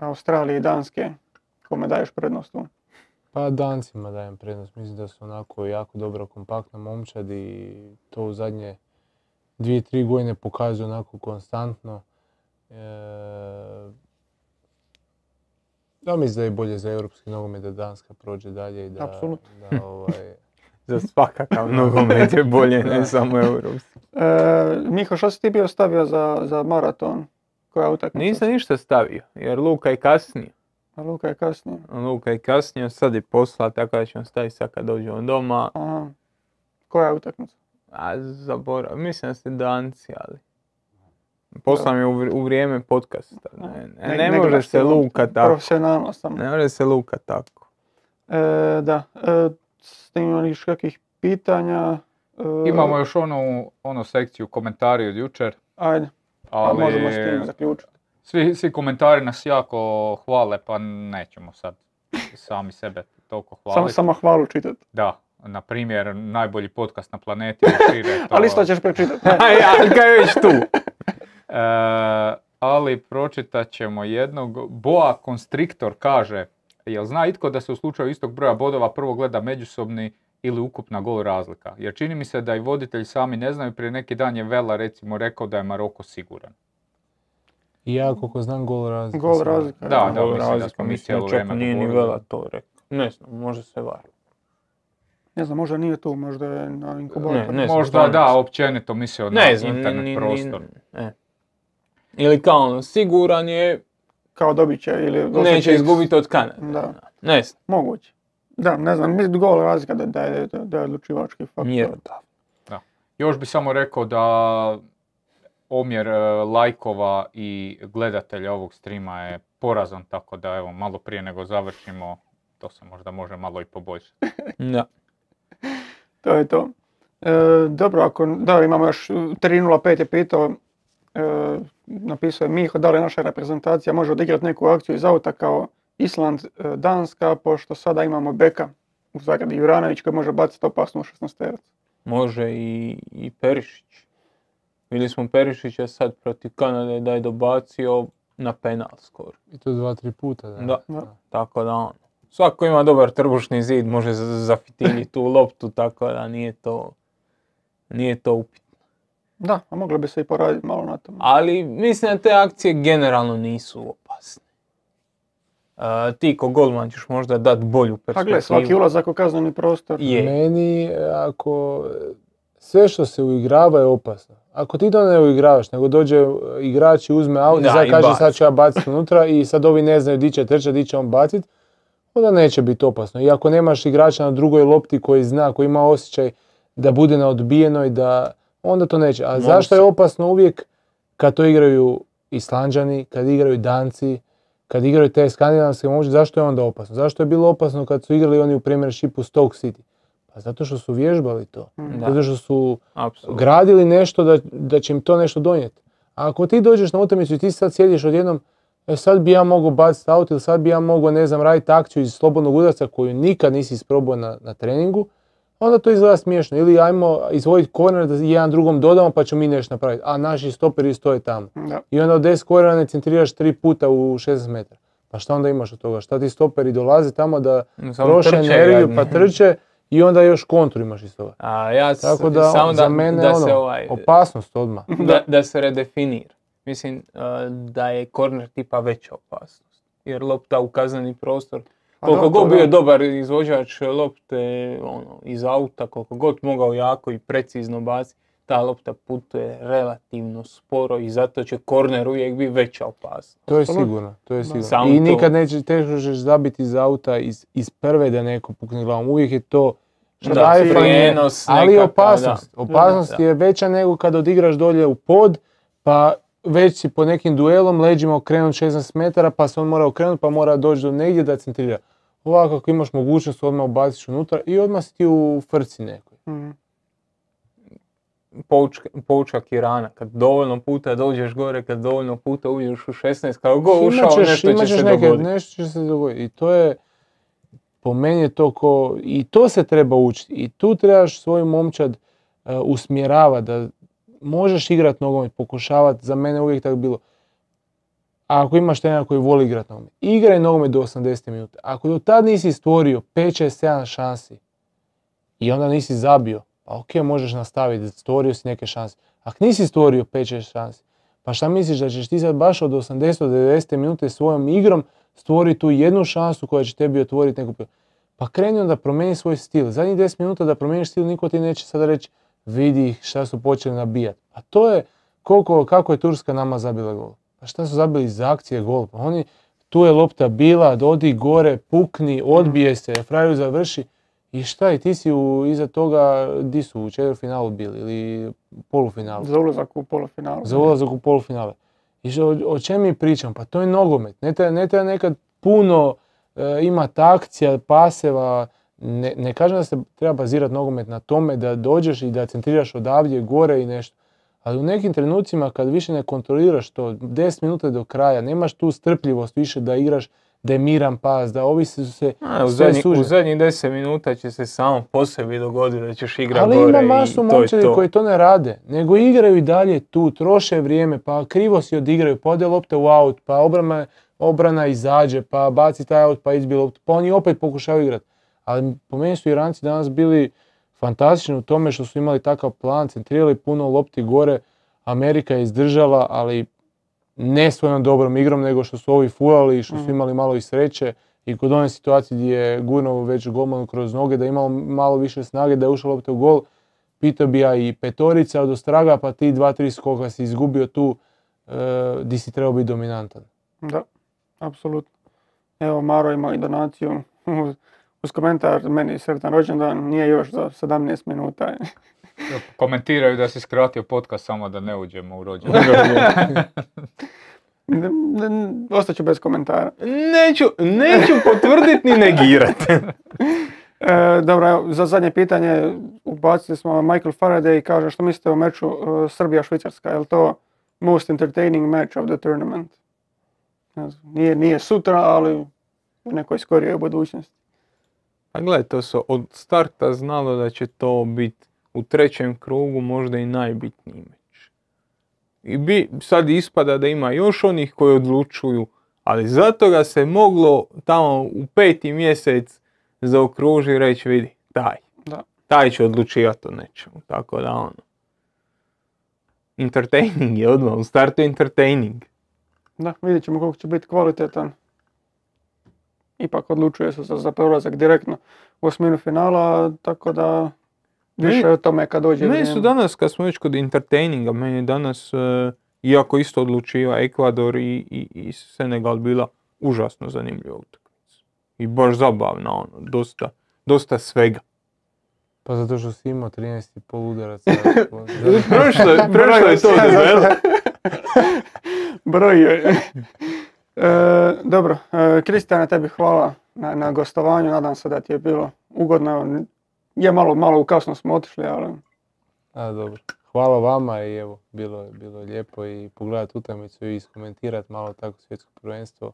Australije i Danske? Kome daješ prednost tu? Pa dancima dajem prednost, mislim da su onako jako dobro kompaktna momčad i to u zadnje dvije, tri godine pokazuju onako konstantno. E, ja mislim da je bolje za europski nogomet da Danska prođe dalje i da, Apsolutno. da ovaj, Za svakakav nogomet je bolje, ne samo europski. E, Miho, što si ti bio stavio za, za maraton? Koja utakmica? Nisam ništa stavio, jer Luka je kasnio. A Luka je kasnije. Luka je kasnio, sad je posla, tako da ćemo staviti sad kad dođemo doma. Aha. Koja je utakmica? A zaborav, mislim da ste danci, ali... Poslao mi je u vr- u vrijeme podcasta. Ne, ne, Ne- ne ne može se Luka tako. Profesionalno sam. Ne može se Luka tako. E, da, e, ste imali još kakvih pitanja? E, Imamo još onu, onu sekciju komentari od jučer, Ajde, pa ali možemo s tim zaključiti. svi, svi komentari nas jako hvale, pa nećemo sad sami sebe toliko Samo, hvaliti. samo hvalu čitati. Da, na primjer, najbolji podcast na planeti. To, Ali isto ćeš pročitati. Aj, ali kaj je već tu? E, ali pročitat ćemo jednog. Boa Constrictor kaže, jel zna itko da se u slučaju istog broja bodova prvo gleda međusobni ili ukupna gol razlika? Jer čini mi se da i voditelji sami ne znaju, prije neki dan je Vela recimo rekao da je Maroko siguran. I ja koliko znam gol razlika. Gol razlika. Da, da, Ovo mislim da razlika, smo mi mislim da cijelo vrijeme nije ni. Vela to rekao. Ne znam, može se var. Ne znam, možda nije tu, možda je na inkubatoru. Možda da, općenito mislio na Ne znam, ni- internet ni- ni- prostor. ne. Ili kao ono, siguran je, Kao dobit će ili... neće izgubiti od Kanade. Da. Ne znam, Moguće. Da, ne znam, mislim gol razlika da, da, je, da je odlučivački faktor. mjerodavno. Još bi samo rekao da omjer e, lajkova i gledatelja ovog streama je porazan, tako da evo, malo prije nego završimo, to se možda može malo i poboljšati. Da. To je to. E, dobro, ako, da, imamo još 3.05 je pitao, napisao je Miho, da li naša reprezentacija može odigrati neku akciju iz auta kao Island, e, Danska, pošto sada imamo beka u zagradi Juranović koji može baciti opasnu u 16 terac. Može i, i Perišić. Vidjeli smo Perišića sad protiv Kanade da je dobacio na penal skoro. I to dva, tri puta. Da. Da. Da. Tako da ono, svako ima dobar trbušni zid, može z- zafitiliti tu loptu, tako da nije to, nije to upitno. Da, a moglo bi se i poraditi malo na tom. Ali mislim da te akcije generalno nisu opasne. E, ti ko golman ćeš možda dati bolju perspektivu. gle, svaki ulazak u kazneni prostor. Je. Meni, e, ako sve što se uigrava je opasno. Ako ti to ne uigravaš, nego dođe e, igrač i uzme auto i Da, sad i kaže sad ću ja baciti unutra i sad ovi ne znaju di će trčati, di će on baciti, onda neće biti opasno. I ako nemaš igrača na drugoj lopti koji zna, koji ima osjećaj da bude na odbijenoj, da onda to neće. A Mogu zašto je opasno uvijek kad to igraju Islanđani, kad igraju Danci, kad igraju te skandinavske momče, zašto je onda opasno? Zašto je bilo opasno kad su igrali oni u Premiershipu Stoke City? Pa zato što su vježbali to. Mm. Da. Zato što su gradili nešto da, da će im to nešto donijeti. A ako ti dođeš na utakmicu i ti sad sjediš odjednom, e, sad bi ja mogao baciti auto ili sad bi ja mogao, ne znam, raditi akciju iz slobodnog udarca koju nikad nisi isprobao na, na treningu, onda to izgleda smiješno. Ili ajmo izvojiti korner da jedan drugom dodamo pa ćemo mi nešto napraviti. A naši stoperi stoje tamo. Da. I onda od 10 kornera ne centriraš tri puta u 16 metara. Pa šta onda imaš od toga? Šta ti stoperi dolaze tamo da troše energiju pa trče i onda još kontru imaš iz toga. A ja s- Tako da, samo za da, mene da ono, se ovaj, opasnost odmah. da, da se redefinira. Mislim uh, da je korner tipa veća opasnost. Jer lopta u kazneni prostor, koliko da, god bio da. dobar izvođač lopte ono, iz auta, koliko god mogao jako i precizno baciti, ta lopta putuje relativno sporo i zato će korner uvijek biti veća opasnost. To je sigurno, to je sigurno. I to. nikad neće, teško ćeš zabiti iz auta iz, iz prve da neko pukne glavom. Uvijek je to prijenos ali nekakav, opasnost. da. Opasnost Da. je veća nego kad odigraš dolje u pod, pa već si po nekim duelom leđima okrenut 16 metara, pa se on mora okrenuti, pa mora doći do negdje da centrira. Ovako ako imaš mogućnost odmah ubaciš unutra i odmah si ti u frci nekoj. Mm. poučak, poučak Irana. Kad dovoljno puta dođeš gore, kad dovoljno puta uđeš u 16, kao go ušao, Imat ćeš- nešto imat će se neke- dogoditi. Nešto će se dogoditi. I to je, po meni je to ko, i to se treba učiti. I tu trebaš svoju momčad uh, usmjeravati, da možeš igrat nogomet, pokušavati, za mene je uvijek tako bilo. Ako imaš trenera koji voli igrat nogomet, igraj nogomet do 80 minuta. Ako do tad nisi stvorio 5, 6, 7 šansi i onda nisi zabio, pa ok, možeš nastaviti, stvorio si neke šanse. Ako nisi stvorio 5, 6 šansi, pa šta misliš da ćeš ti sad baš od 80 do 90 minute svojom igrom stvoriti tu jednu šansu koja će tebi otvoriti neku... Pa kreni onda promijeni svoj stil. Zadnjih 10 minuta da promijeniš stil, niko ti neće sada reći vidi šta su počeli nabijati. A to je koliko, kako je Turska nama zabila gol. Pa šta su zabili iz akcije gol? Pa oni, tu je lopta bila, odi gore, pukni, odbije se, frajer završi. I šta, i ti si u, iza toga, di su u četvrtfinalu bili ili polufinalu? Za ulazak u polufinalu. za ulazak u polufinale. I što, o, o čem mi pričam? Pa to je nogomet. Ne treba, ne treba nekad puno e, imati akcija, paseva. Ne, ne kažem da se treba bazirati nogomet na tome da dođeš i da centriraš odavdje gore i nešto. Ali u nekim trenucima kad više ne kontroliraš to, 10 minuta do kraja, nemaš tu strpljivost više da igraš, da je miran pas, da ovi su se A, u, zadnji, u zadnjih 10 minuta će se samo po sebi dogoditi da ćeš igrati Ali gore ima i masu momčadi koji to ne rade, nego igraju i dalje tu, troše vrijeme, pa krivo si odigraju, pa ode lopte u aut, pa obrana, obrana izađe, pa baci taj aut, pa izbije loptu, pa oni opet pokušavaju igrati. Ali po meni su Iranci danas bili fantastični u tome što su imali takav plan, centrirali puno lopti gore, Amerika je izdržala, ali ne svojom dobrom igrom, nego što su ovi fulali i što su Mhm. imali malo i sreće. I kod one situacije gdje je gurnuo već golman kroz noge, da je imao malo više snage, da je ušao lopta u gol, pitao bi ja i petorica od Ostraga, pa ti dva, tri skoka si izgubio tu, e, di si trebao biti dominantan. Da, apsolutno. Evo, Maro ima i donaciju uz, komentar, meni sretan rođendan, nije još za 17 minuta. Komentiraju da si skratio podcast samo da ne uđemo u rođendan. Ostaću bez komentara. Neću, neću potvrditi ni negirati. E, dobro, za zadnje pitanje ubacili smo Michael Faraday i kaže što mislite o meču e, Srbija-Švicarska, je li to most entertaining match of the tournament? Ne znam, nije, nije sutra, ali u nekoj skorijoj budućnosti. A gledaj, to se od starta znalo da će to biti u trećem krugu možda i najbitniji meč. I bi, sad ispada da ima još onih koji odlučuju, ali zato ga se moglo tamo u peti mjesec zaokruži i reći vidi, taj. Da. Taj će odlučivati o nečemu, tako da ono. Entertaining je odmah, u startu entertaining. Da, vidjet ćemo koliko će biti kvalitetan. Ipak odlučuje se za, za prolazak direktno u osminu finala, tako da više Meni- o tome kad dođe Meni su danas, kad smo već kod entertaininga, meni je danas, e, iako isto odlučiva Ekvador i, i, i Senegal bila užasno zanimljiva utakmica. I baš zabavna, ono, dosta, dosta svega. Pa zato što si imao 13,5 udaraca. Prošlo, je- prošlo je to. Broj je. E, dobro, e, Kristijane, tebi hvala na, na gostovanju, nadam se da ti je bilo ugodno. Je malo, malo u kasno smo otišli, ali A, dobro. Hvala vama i evo, bilo je, bilo je lijepo i pogledati utakmicu i iskomentirati malo tako svjetsko prvenstvo.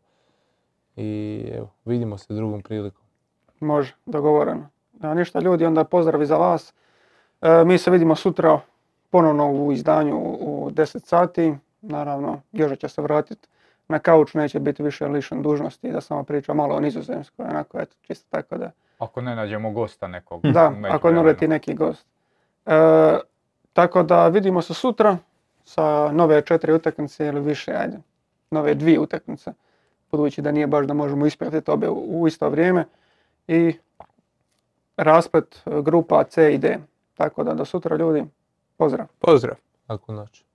I evo, vidimo se drugom prilikom. može, dogovoreno. Da, ništa ljudi, onda pozdravi za vas. E, mi se vidimo sutra ponovno u izdanju u u 10 sati. Naravno, Joža će se vratiti na kauč, neće biti više lišen dužnosti da samo priča malo o nizozemskoj, onako, eto, čisto tako da Ako ne nađemo gosta nekog. Da, ako ne uleti neki gost. E, tako da vidimo se sutra sa nove četiri utakmice ili više, ajde, nove dvije utakmice. Budući da nije baš da možemo ispratiti obje u, isto vrijeme. I rasplet grupa C i D. Tako da do sutra ljudi, pozdrav. Pozdrav. Ako noć.